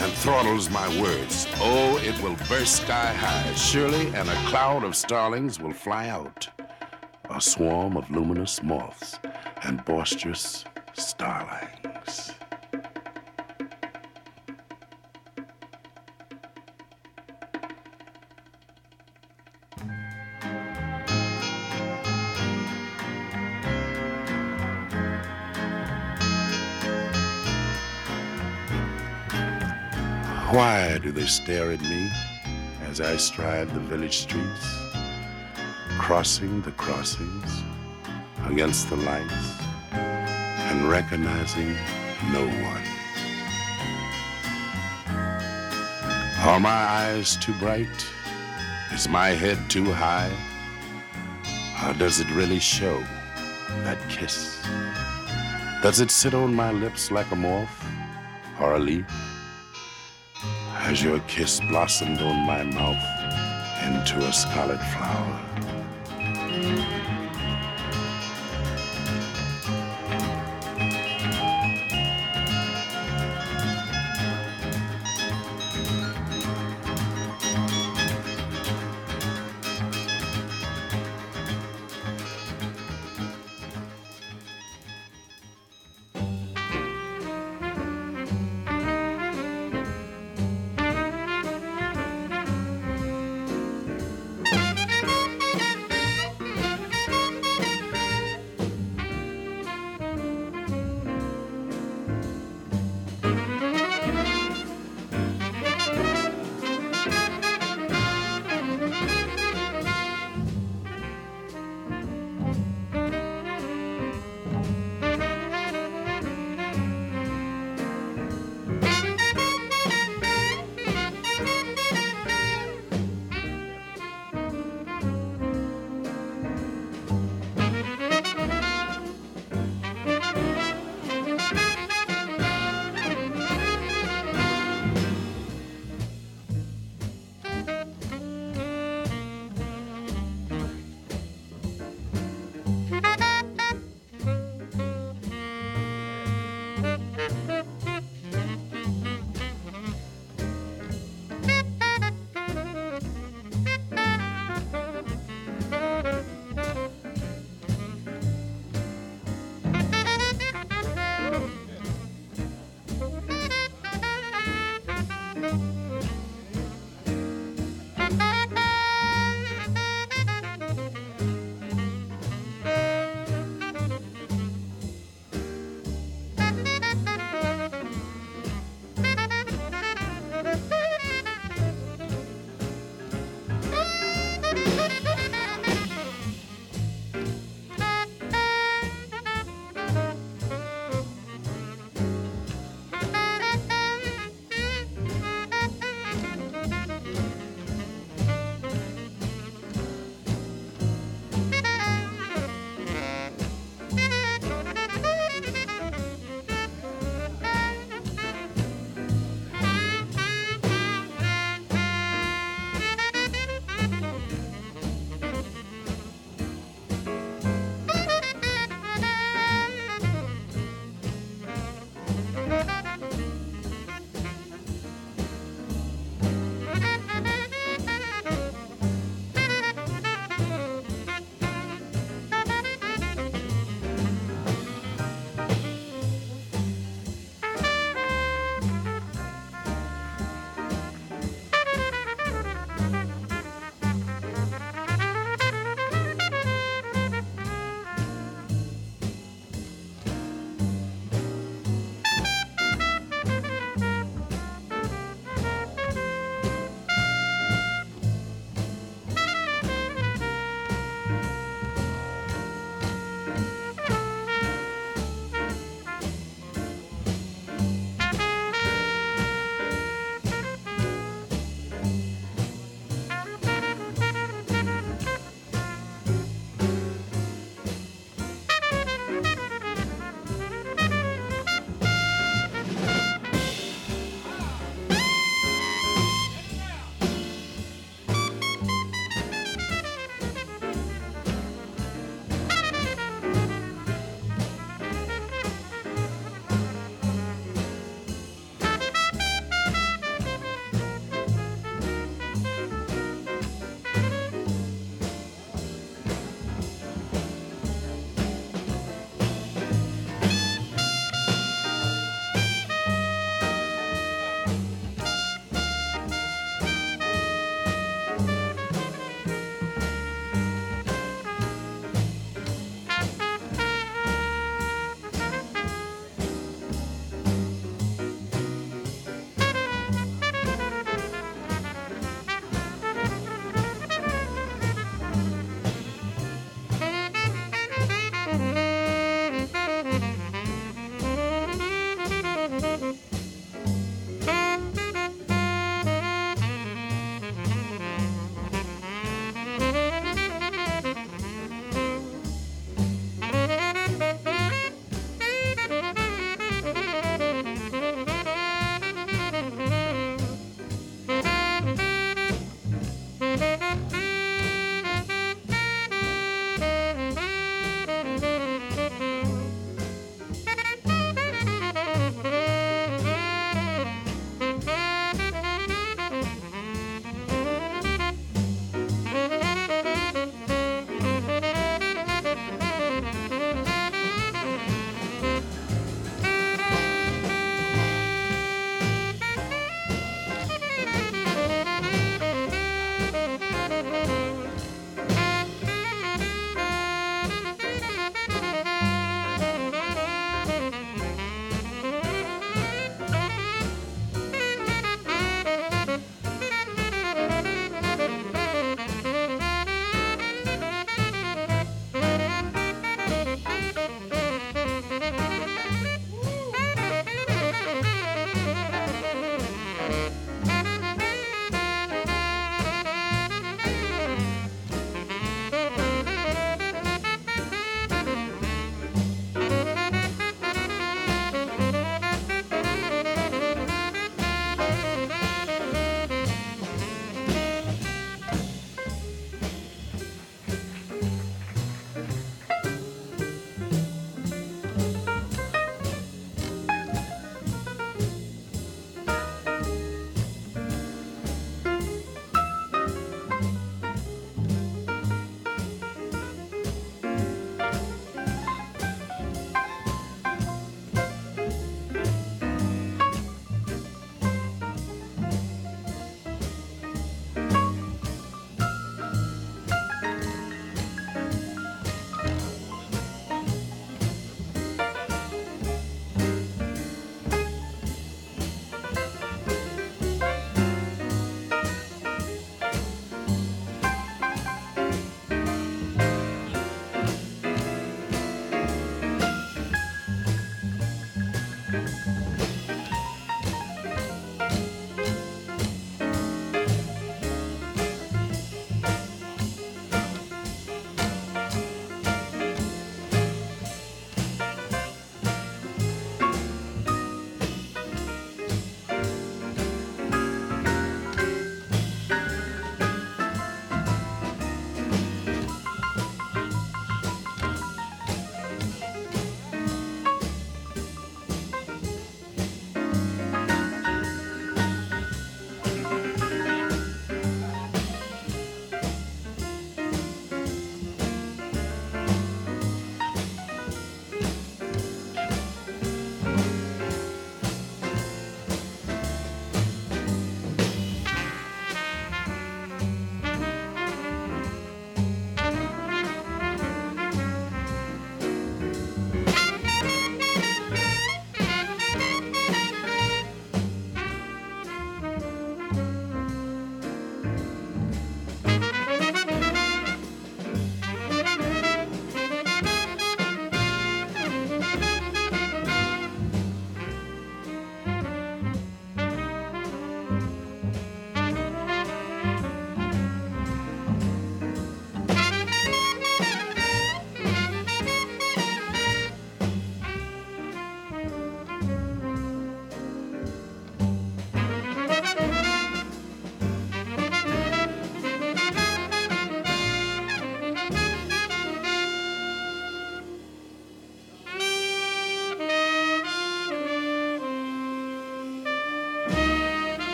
and throttles my words. Oh, it will burst sky high, surely, and a cloud of starlings will fly out. A swarm of luminous moths and boisterous starlings. Do they stare at me as I stride the village streets, crossing the crossings against the lights and recognizing no one? Are my eyes too bright? Is my head too high? Or does it really show that kiss? Does it sit on my lips like a moth or a leaf? Has your kiss blossomed on my mouth into a scarlet flower?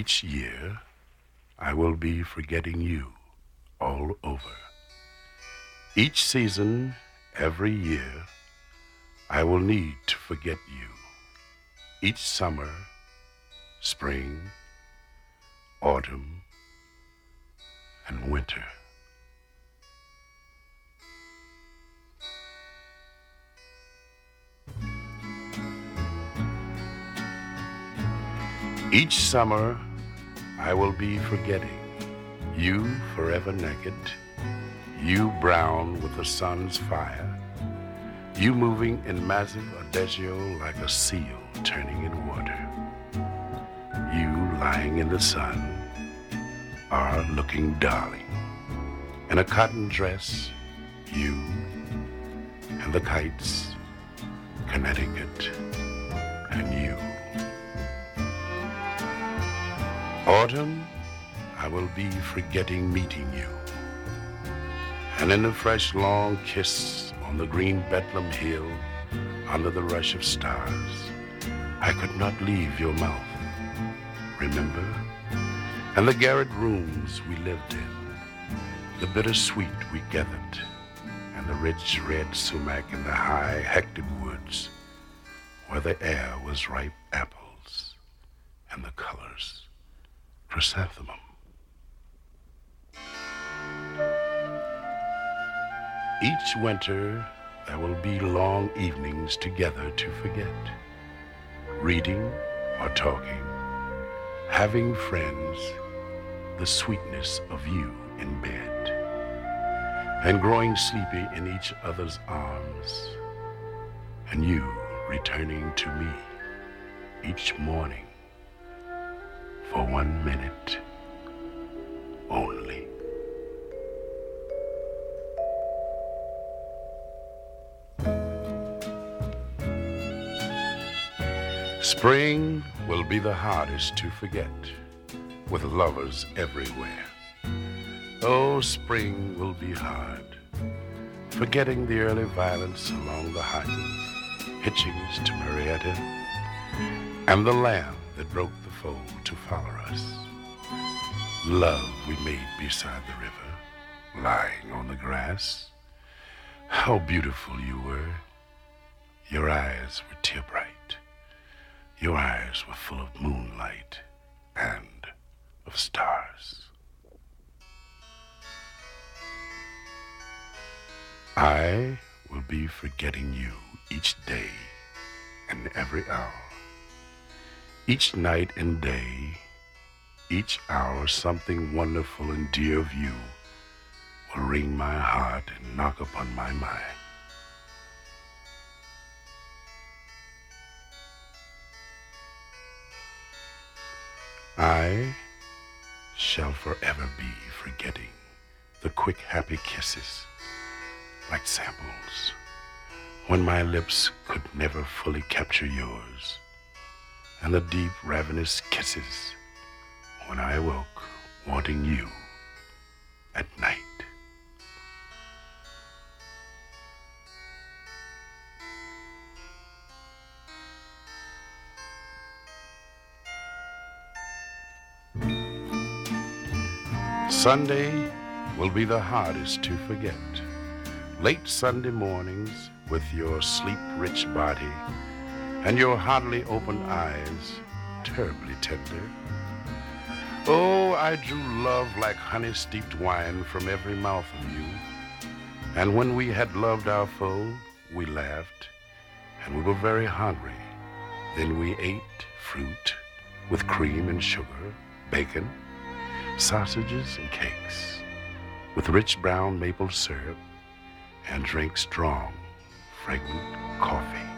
Each year, I will be forgetting you all over. Each season, every year, I will need to forget you. Each summer, spring, autumn, and winter. Each summer, I will be forgetting. You forever naked, you brown with the sun's fire, you moving in massive adagio like a seal turning in water, you lying in the sun, are looking darling, in a cotton dress, you and the kites, Connecticut, and you. Autumn, I will be forgetting meeting you. And in a fresh long kiss on the green Bedlam Hill, under the rush of stars, I could not leave your mouth. Remember? And the garret rooms we lived in, the bittersweet we gathered, and the rich red sumac in the high hectic woods, where the air was ripe apples and the colors chrysanthemum. Each winter, there will be long evenings together to forget, reading or talking, having friends, the sweetness of you in bed, and growing sleepy in each other's arms, and you returning to me each morning for one minute only. Spring will be the hardest to forget with lovers everywhere. Oh, spring will be hard, forgetting the early violence along the highways, Hitchings to Marietta, and the lamb that broke the fold to follow us. Love we made beside the river, lying on the grass. How beautiful you were. Your eyes were tear bright. Your eyes were full of moonlight and of stars. I will be forgetting you each day and every hour. Each night and day, each hour, something wonderful and dear of you will wring my heart and knock upon my mind. I shall forever be forgetting the quick, happy kisses like samples when my lips could never fully capture yours and the deep, ravenous kisses when I awoke wanting you at night. Sunday will be the hardest to forget. Late Sunday mornings with your sleep-rich body and your hardly open eyes terribly tender. Oh, I drew love like honey steeped wine from every mouth of you. And when we had loved our foe, we laughed, and we were very hungry. Then we ate fruit with cream and sugar, bacon, sausages and cakes, with rich brown maple syrup, and drank strong, fragrant coffee.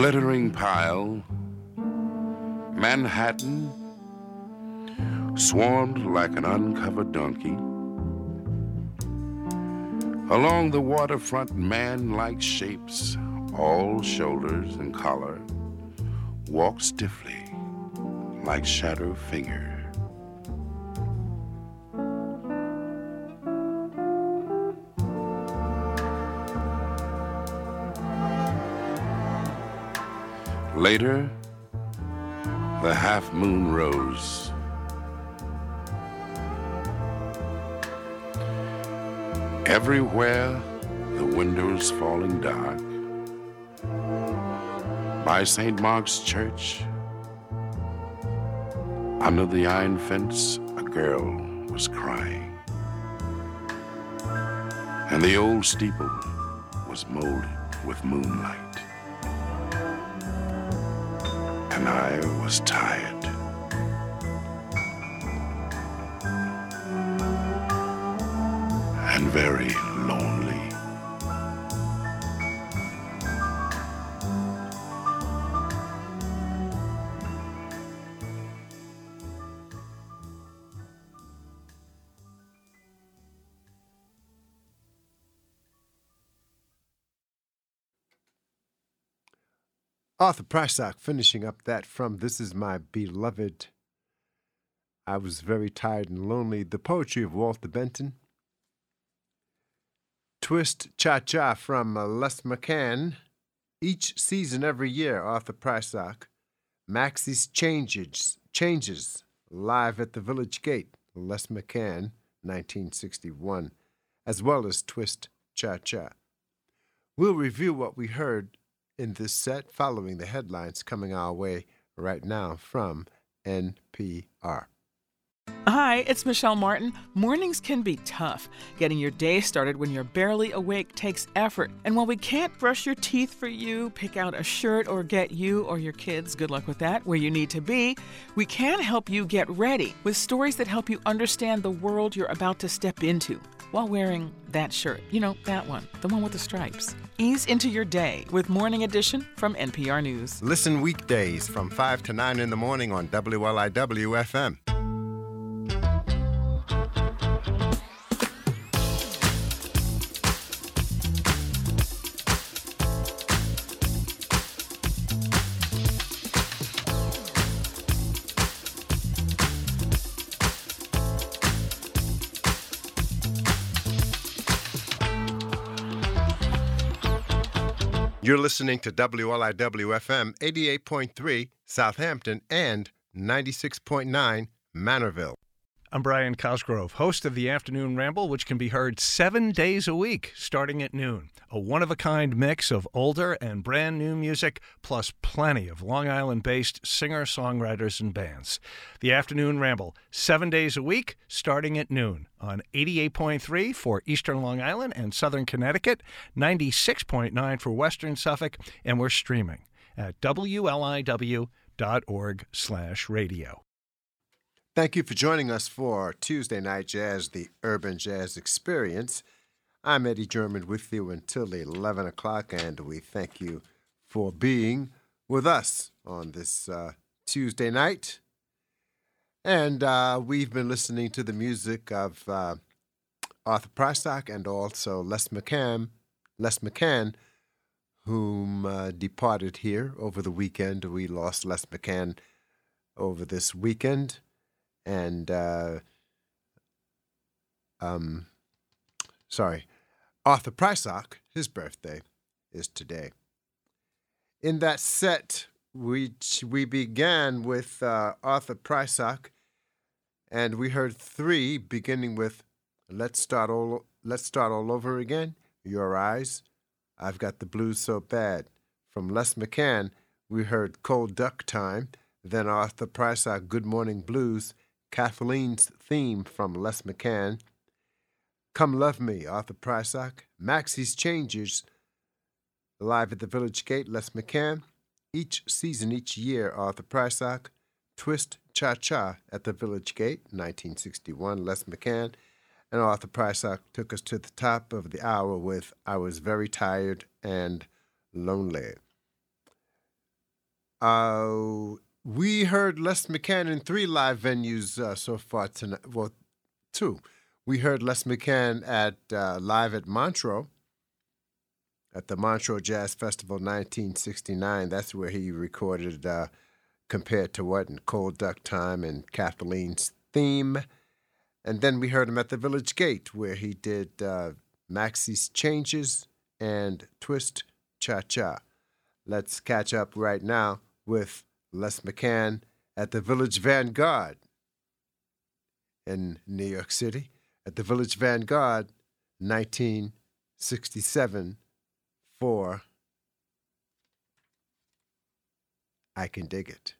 Glittering pile, Manhattan, swarmed like an uncovered donkey. Along the waterfront, man like shapes, all shoulders and collar, walked stiffly like shadow figures. Later, the half moon rose. Everywhere, the windows falling dark. By St. Mark's Church, under the iron fence, a girl was crying. And the old steeple was molded with moonlight. I was tired. And very Arthur Prysock finishing up that from This Is My Beloved. I was very tired and lonely. The poetry of Walter Benton. Twist Cha Cha from uh, Les McCann. Each season, every year, Arthur Prysock. Maxie's Changes, Changes, live at the Village Gate, Les McCann, 1961, as well as Twist Cha Cha. We'll review what we heard in this set following the headlines coming our way right now from NPR. Hi, it's Michelle Martin. Mornings can be tough. Getting your day started when you're barely awake takes effort. And while we can't brush your teeth for you, pick out a shirt, or get you or your kids, good luck with that, where you need to be, we can help you get ready with stories that help you understand the world you're about to step into while wearing that shirt. You know, that one, the one with the stripes. Ease into your day with Morning Edition from NPR News. Listen weekdays from 5 to 9 in the morning on WLIW FM. You're listening to WLIW FM 88.3 Southampton and 96.9 Manorville. I'm Brian Cosgrove, host of the Afternoon Ramble, which can be heard seven days a week starting at noon. A one of a kind mix of older and brand new music, plus plenty of Long Island based singer songwriters and bands. The Afternoon Ramble, seven days a week starting at noon on 88.3 for Eastern Long Island and Southern Connecticut, 96.9 for Western Suffolk, and we're streaming at WLIW.org slash radio. Thank you for joining us for Tuesday Night Jazz, the Urban Jazz Experience. I'm Eddie German with you until 11 o'clock, and we thank you for being with us on this uh, Tuesday night. And uh, we've been listening to the music of uh, Arthur Prysock and also Les McCann, Les McCann, whom uh, departed here over the weekend. We lost Les McCann over this weekend and uh, um, sorry, Arthur Prysock, his birthday is today. In that set, we we began with uh, Arthur Prysock, and we heard three, beginning with "Let's start all Let's start all over again." Your eyes, I've got the blues so bad. From Les McCann, we heard "Cold Duck Time." Then Arthur Prysock, "Good Morning Blues." Kathleen's theme from Les McCann, Come Love Me, Arthur Prysock, Maxie's Changes, live at the Village Gate, Les McCann, each season, each year, Arthur Prysock, Twist Cha Cha at the Village Gate, 1961, Les McCann, and Arthur Prysock took us to the top of the hour with I Was Very Tired and Lonely. Uh, we heard Les McCann in three live venues uh, so far tonight. Well, two. We heard Les McCann at uh, live at Montreux at the Montreux Jazz Festival 1969. That's where he recorded uh, Compared to What and Cold Duck Time and Kathleen's Theme. And then we heard him at the Village Gate where he did uh, Maxie's Changes and Twist Cha Cha. Let's catch up right now with Les McCann at the Village Vanguard in New York City. At the Village Vanguard, 1967 for I Can Dig It.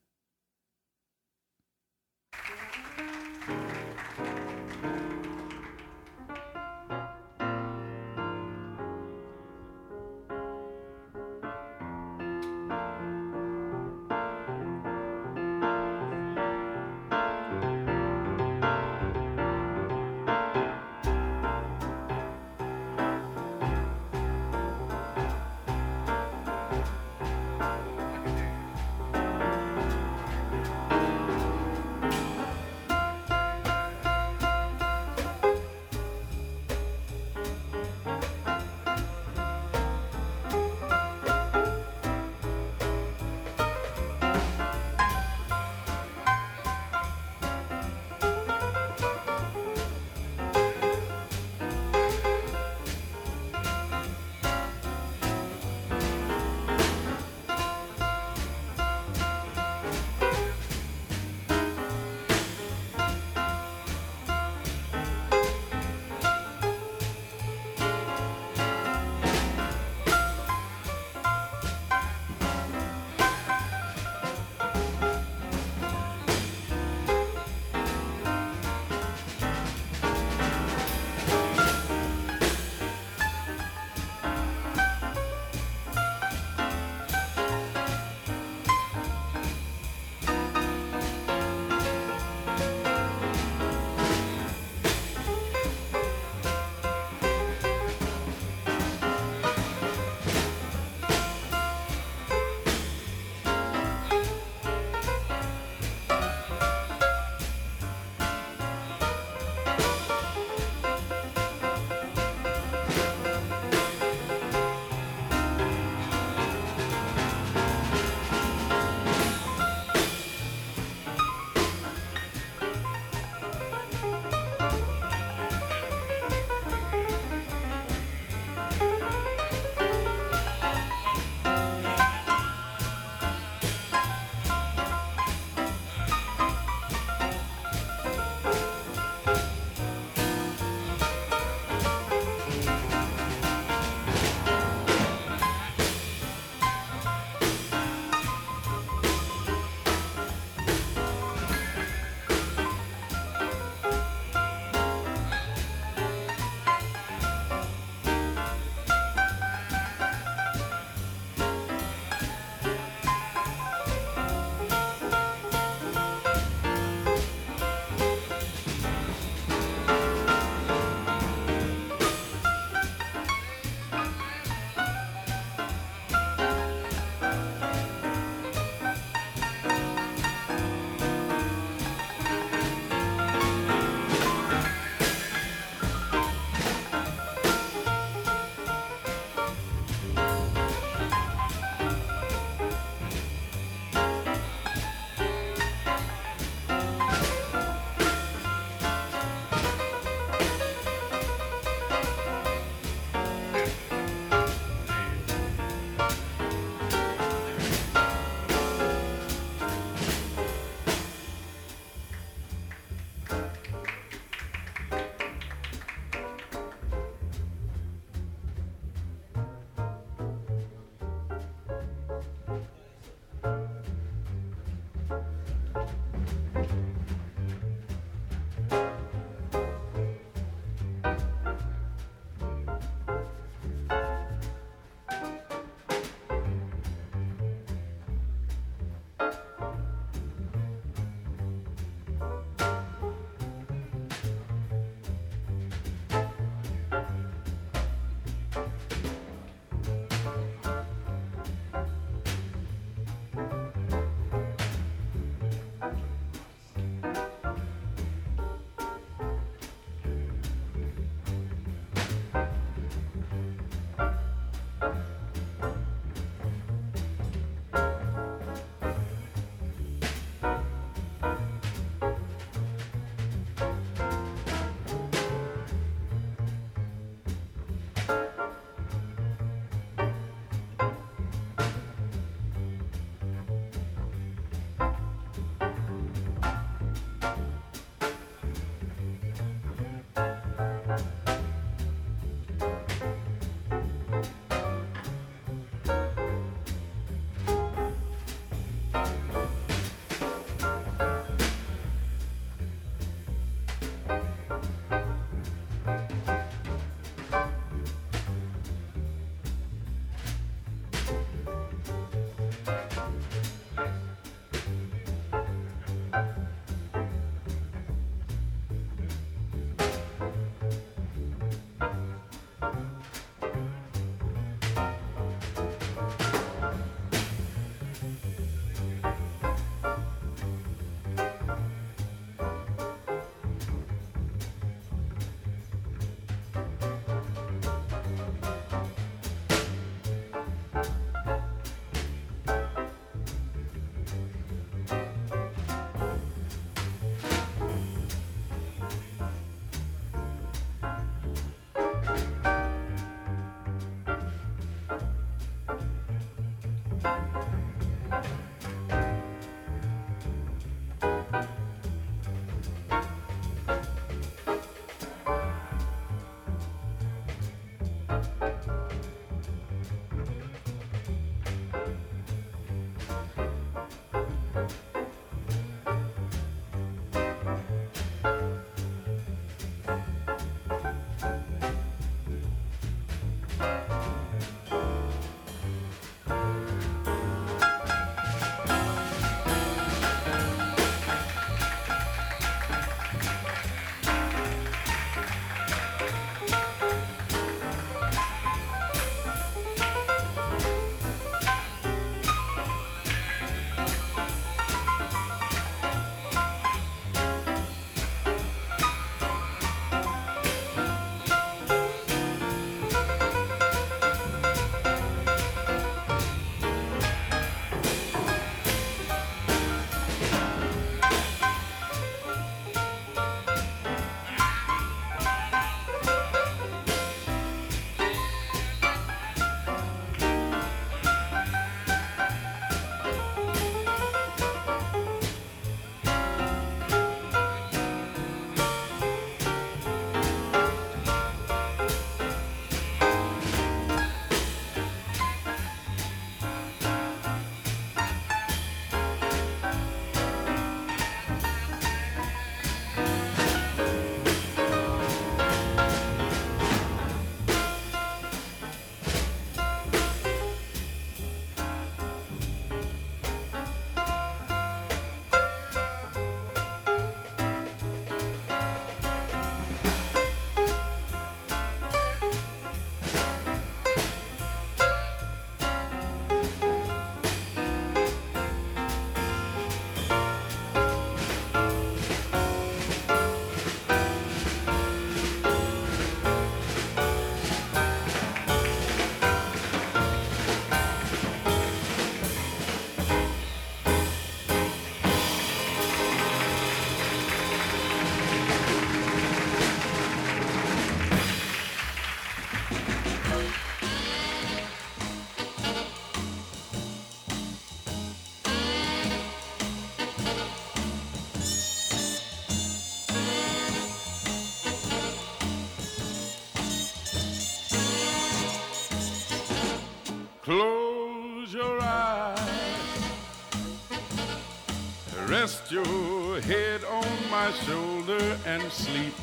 And sleep.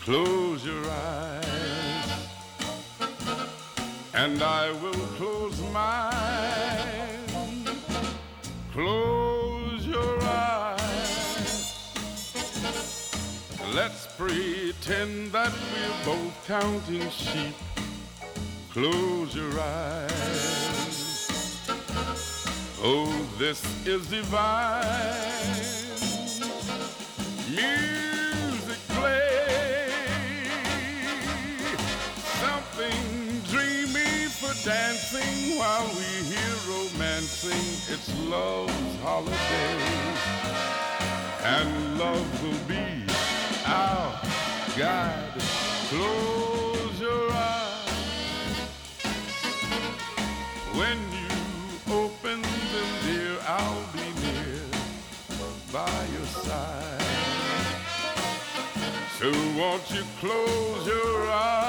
Close your eyes. And I will close mine. Close your eyes. Let's pretend that we're both counting sheep. Close your eyes. Oh, this is divine. Dancing while we hear romancing. It's love's holiday. And love will be our guide. Close your eyes. When you open them, dear, I'll be near by your side. So won't you close your eyes?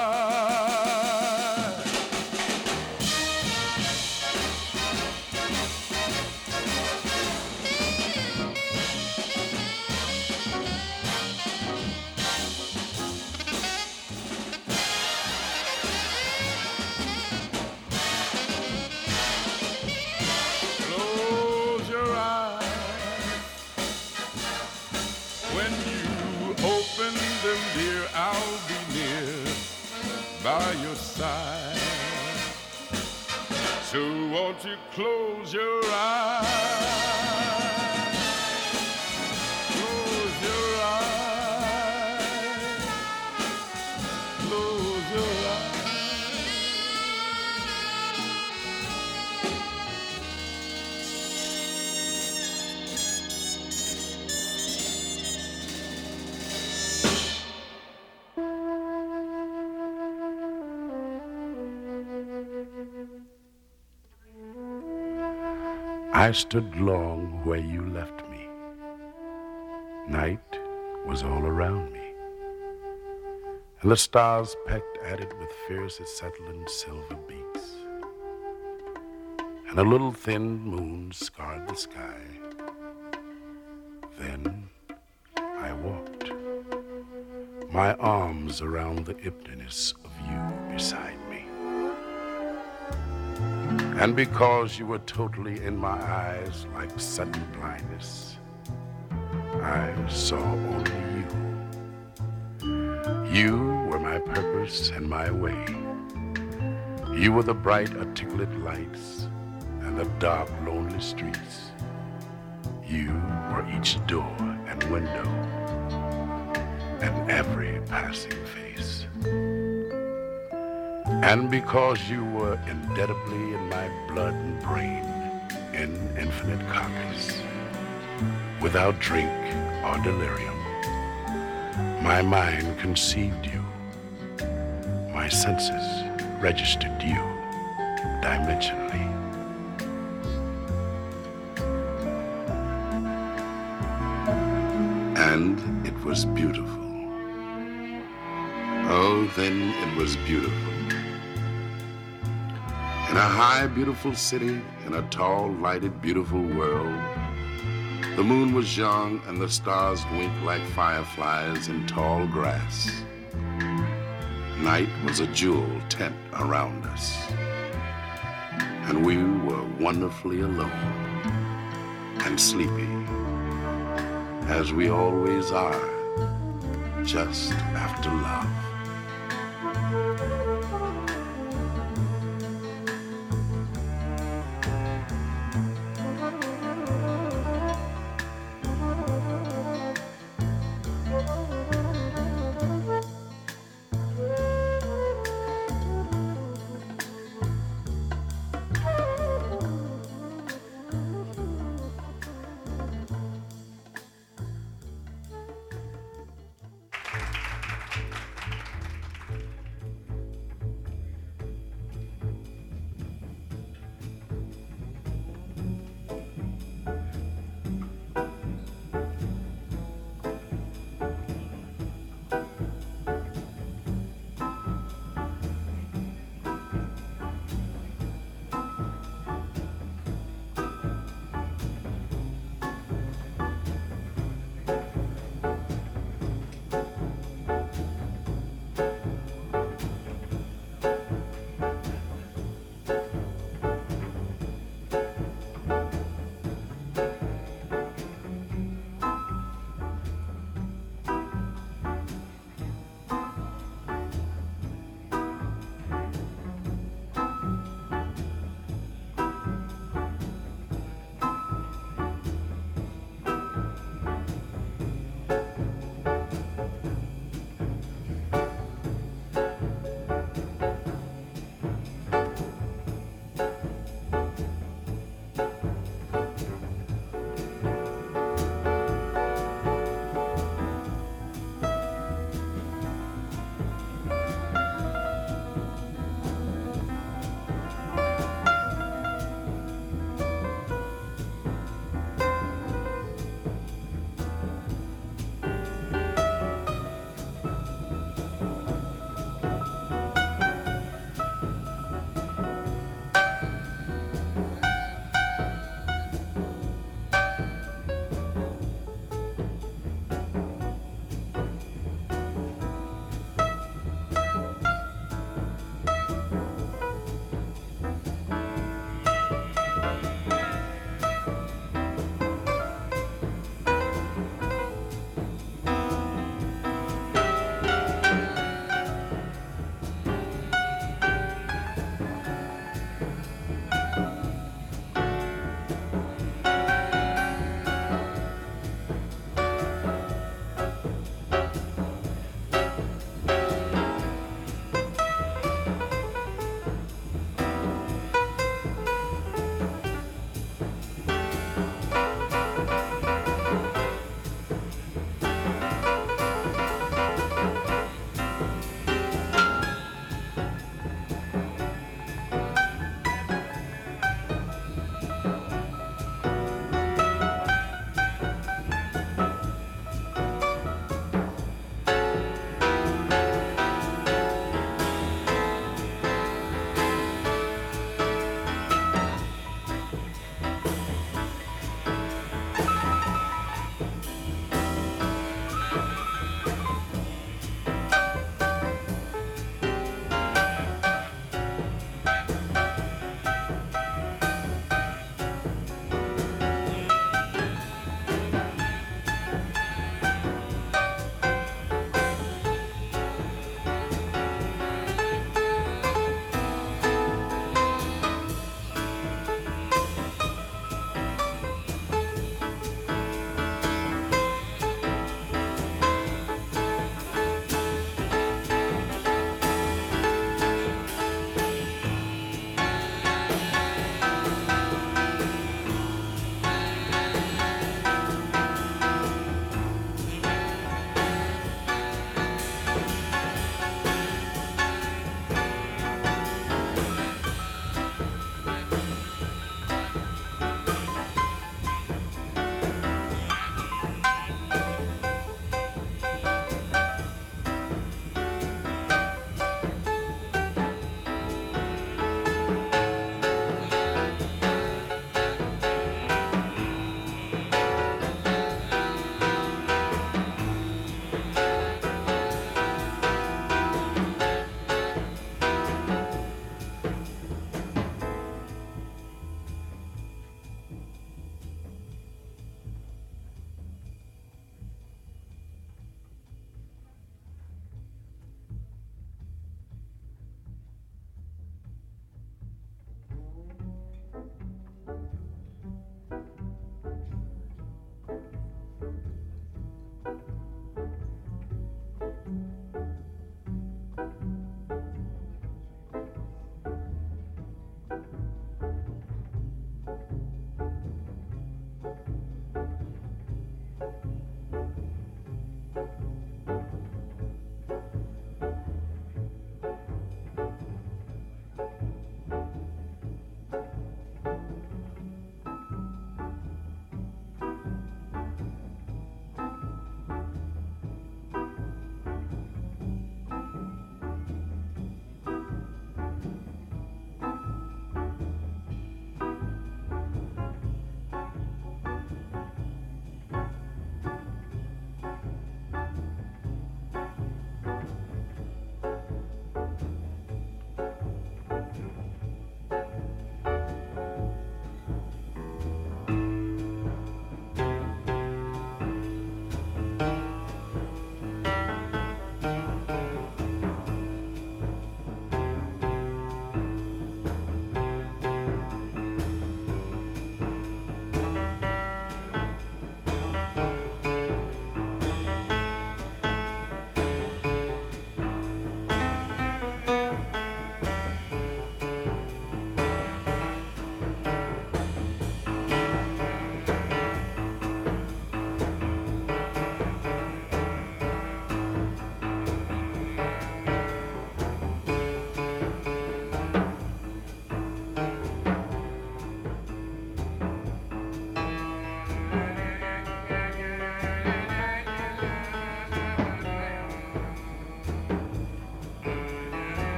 So won't you close your eyes? I stood long where you left me. Night was all around me, and the stars pecked at it with fierce acetylene silver beaks. And a little thin moon scarred the sky. Then I walked, my arms around the emptiness of you beside me. And because you were totally in my eyes like sudden blindness, I saw only you. You were my purpose and my way. You were the bright, articulate lights and the dark, lonely streets. You were each door and window and every passing face. And because you were indelibly in my blood and brain, in infinite copies, without drink or delirium, my mind conceived you, my senses registered you dimensionally. And it was beautiful. Oh, then it was beautiful. In a high, beautiful city, in a tall, lighted, beautiful world, the moon was young and the stars winked like fireflies in tall grass. Night was a jewel tent around us, and we were wonderfully alone and sleepy, as we always are, just after love.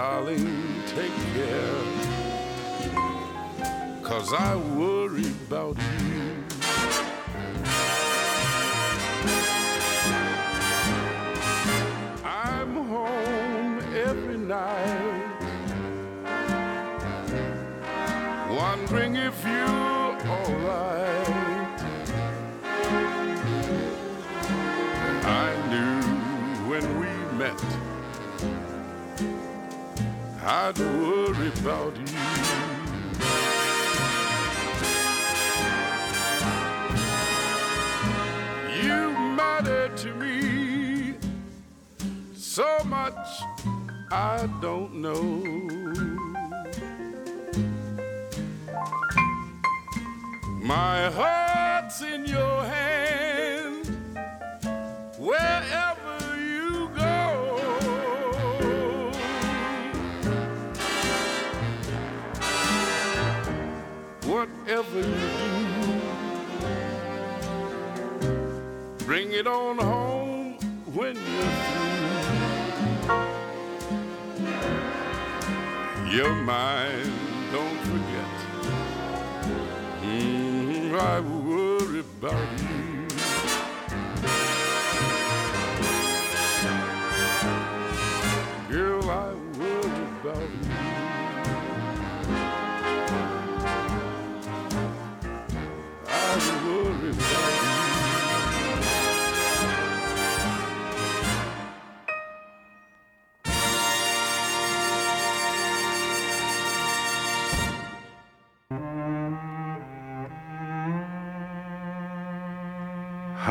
Darling, take care. Cause I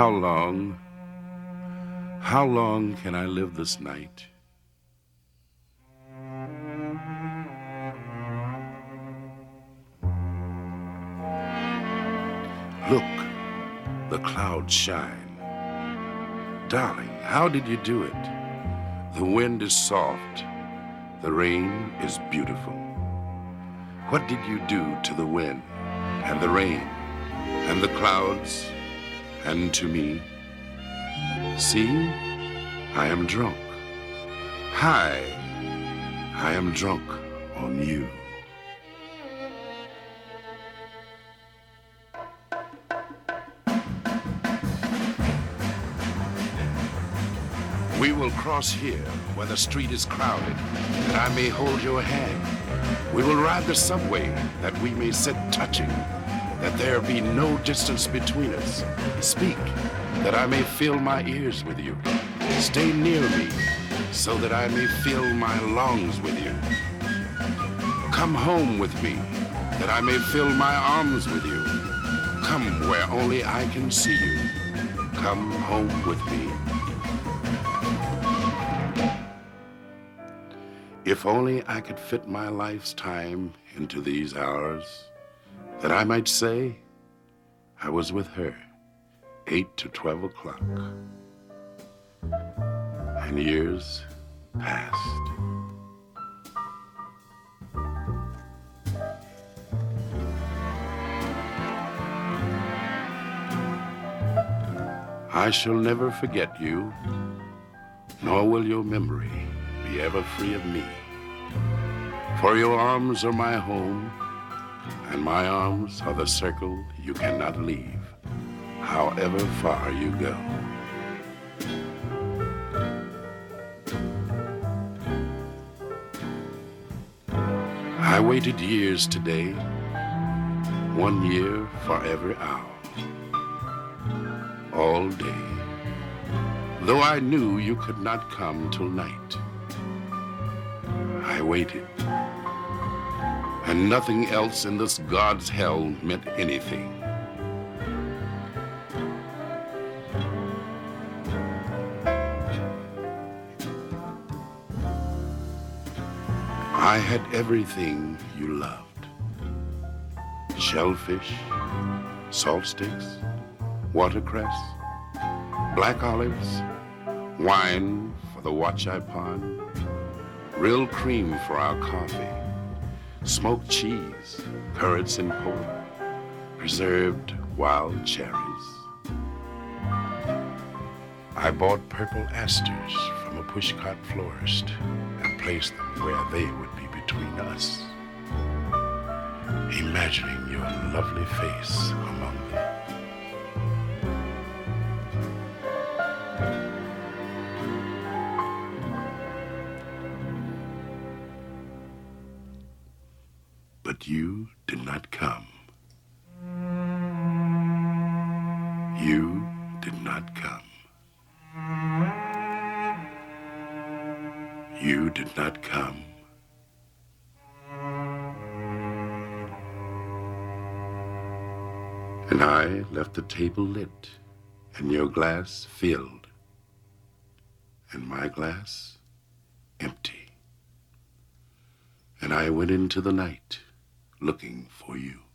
How long, how long can I live this night? Look, the clouds shine. Darling, how did you do it? The wind is soft. The rain is beautiful. What did you do to the wind and the rain and the clouds and to me? See, I am drunk. Hi, I am drunk on you. We will cross here where the street is crowded, that I may hold your hand. We will ride the subway, that we may sit touching, that there be no distance between us. Speak, that I may fill my ears with you. Stay near me, so that I may fill my lungs with you. Come home with me, that I may fill my arms with you. Come where only I can see you. Come home with me. If only I could fit my life's time into these hours, that I might say I was with her, 8 to 12 o'clock. And years passed. I shall never forget you, nor will your memory be ever free of me. For your arms are my home, and my arms are the circle you cannot leave, however far you go. I waited years today, one year for every hour, all day, though I knew you could not come till night. I waited, and nothing else in this God's hell meant anything. I had everything you loved shellfish, salt sticks, watercress, black olives, wine for the watch I pawned, real cream for our coffee, smoked cheese, currants and pork, preserved wild cherries. I bought purple asters from a pushcart florist and placed them where they would be between us, imagining your lovely face But you did not come. You did not come. You did not come. And I left the table lit and your glass filled and my glass empty. And I went into the night looking for you.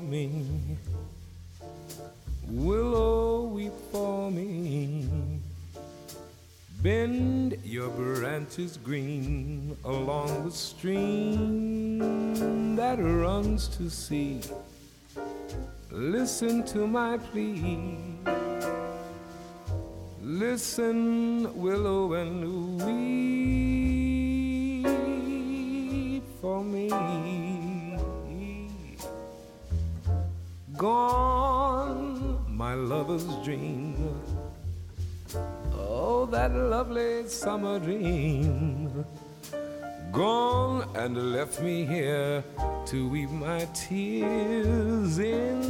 Me. Willow, weep for me. Bend your branches green along the stream that runs to sea. Listen to my plea. Listen, willow, and weep Gone, my lover's dream. Oh, that lovely summer dream. Gone and left me here to weep my tears into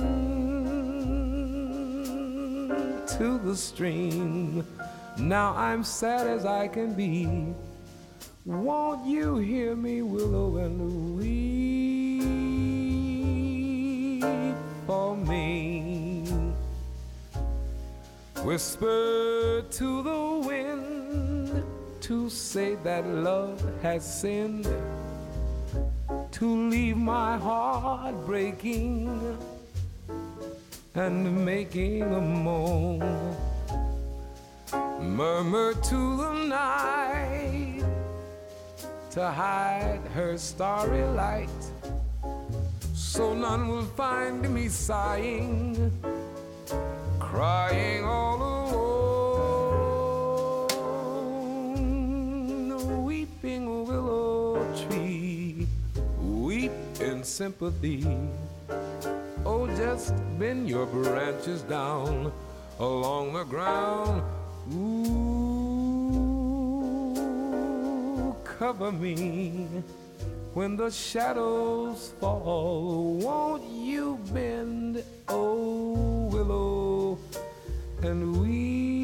the stream. Now I'm sad as I can be. Won't you hear me, willow, and weep Whisper to the wind to say that love has sinned, to leave my heart breaking and making a moan. Murmur to the night to hide her starry light, so none will find me sighing crying all alone. Weeping willow tree, weep in sympathy. Oh, just bend your branches down along the ground. Ooh, cover me when the shadows fall. Won't you bend, oh willow, and weep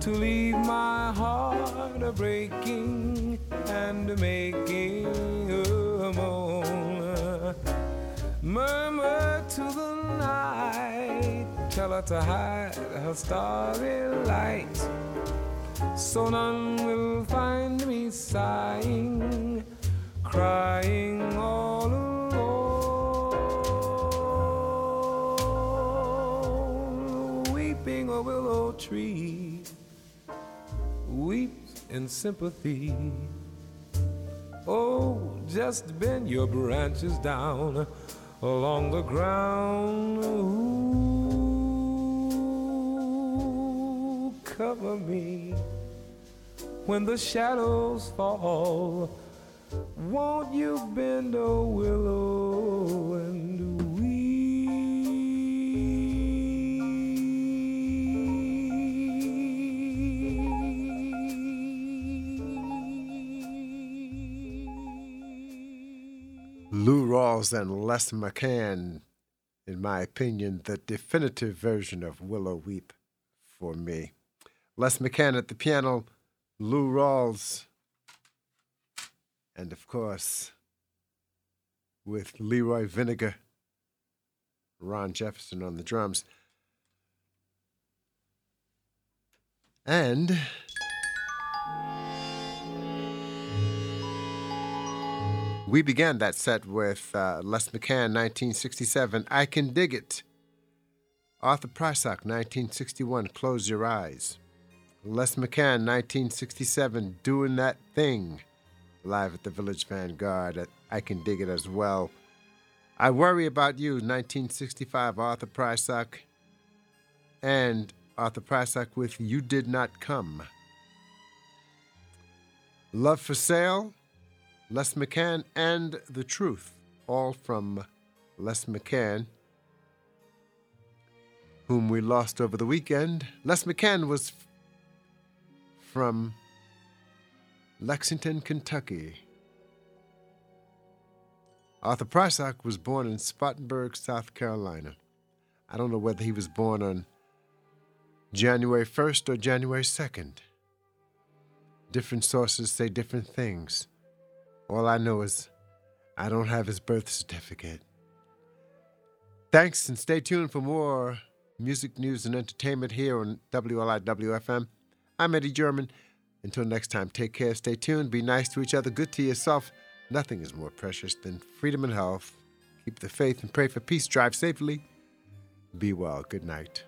To leave my heart a breaking and making a moan. Murmur to the night, tell her to hide her starry light, so none will find me sighing crying all alone, a willow tree weeps in sympathy. Oh, just bend your branches down along the ground. Ooh, cover me when the shadows fall. Won't you bend a willow and Rawls and Les McCann, in my opinion, the definitive version of Willow Weep for me. Les McCann at the piano, Lou Rawls, and of course, with Leroy Vinnegar, Ron Jefferson on the drums. And we began that set with uh, Les McCann, 1967, I Can Dig It. Arthur Prysock, 1961, Close Your Eyes. Les McCann, 1967, Doing That Thing, live at the Village Vanguard. I Can Dig It as well. I Worry About You, 1965, Arthur Prysock. And Arthur Prysock with You Did Not Come. Love for Sale, Les McCann, and The Truth, all from Les McCann, whom we lost over the weekend. Les McCann was f- from Lexington, Kentucky. Arthur Prysock was born in Spartanburg, South Carolina. I don't know whether he was born on January 1st or January 2nd. Different sources say different things. All I know is I don't have his birth certificate. Thanks and stay tuned for more music news and entertainment here on WLIWFM. I'm Eddie German. Until next time, take care, stay tuned, be nice to each other, good to yourself. Nothing is more precious than freedom and health. Keep the faith and pray for peace. Drive safely. Be well. Good night.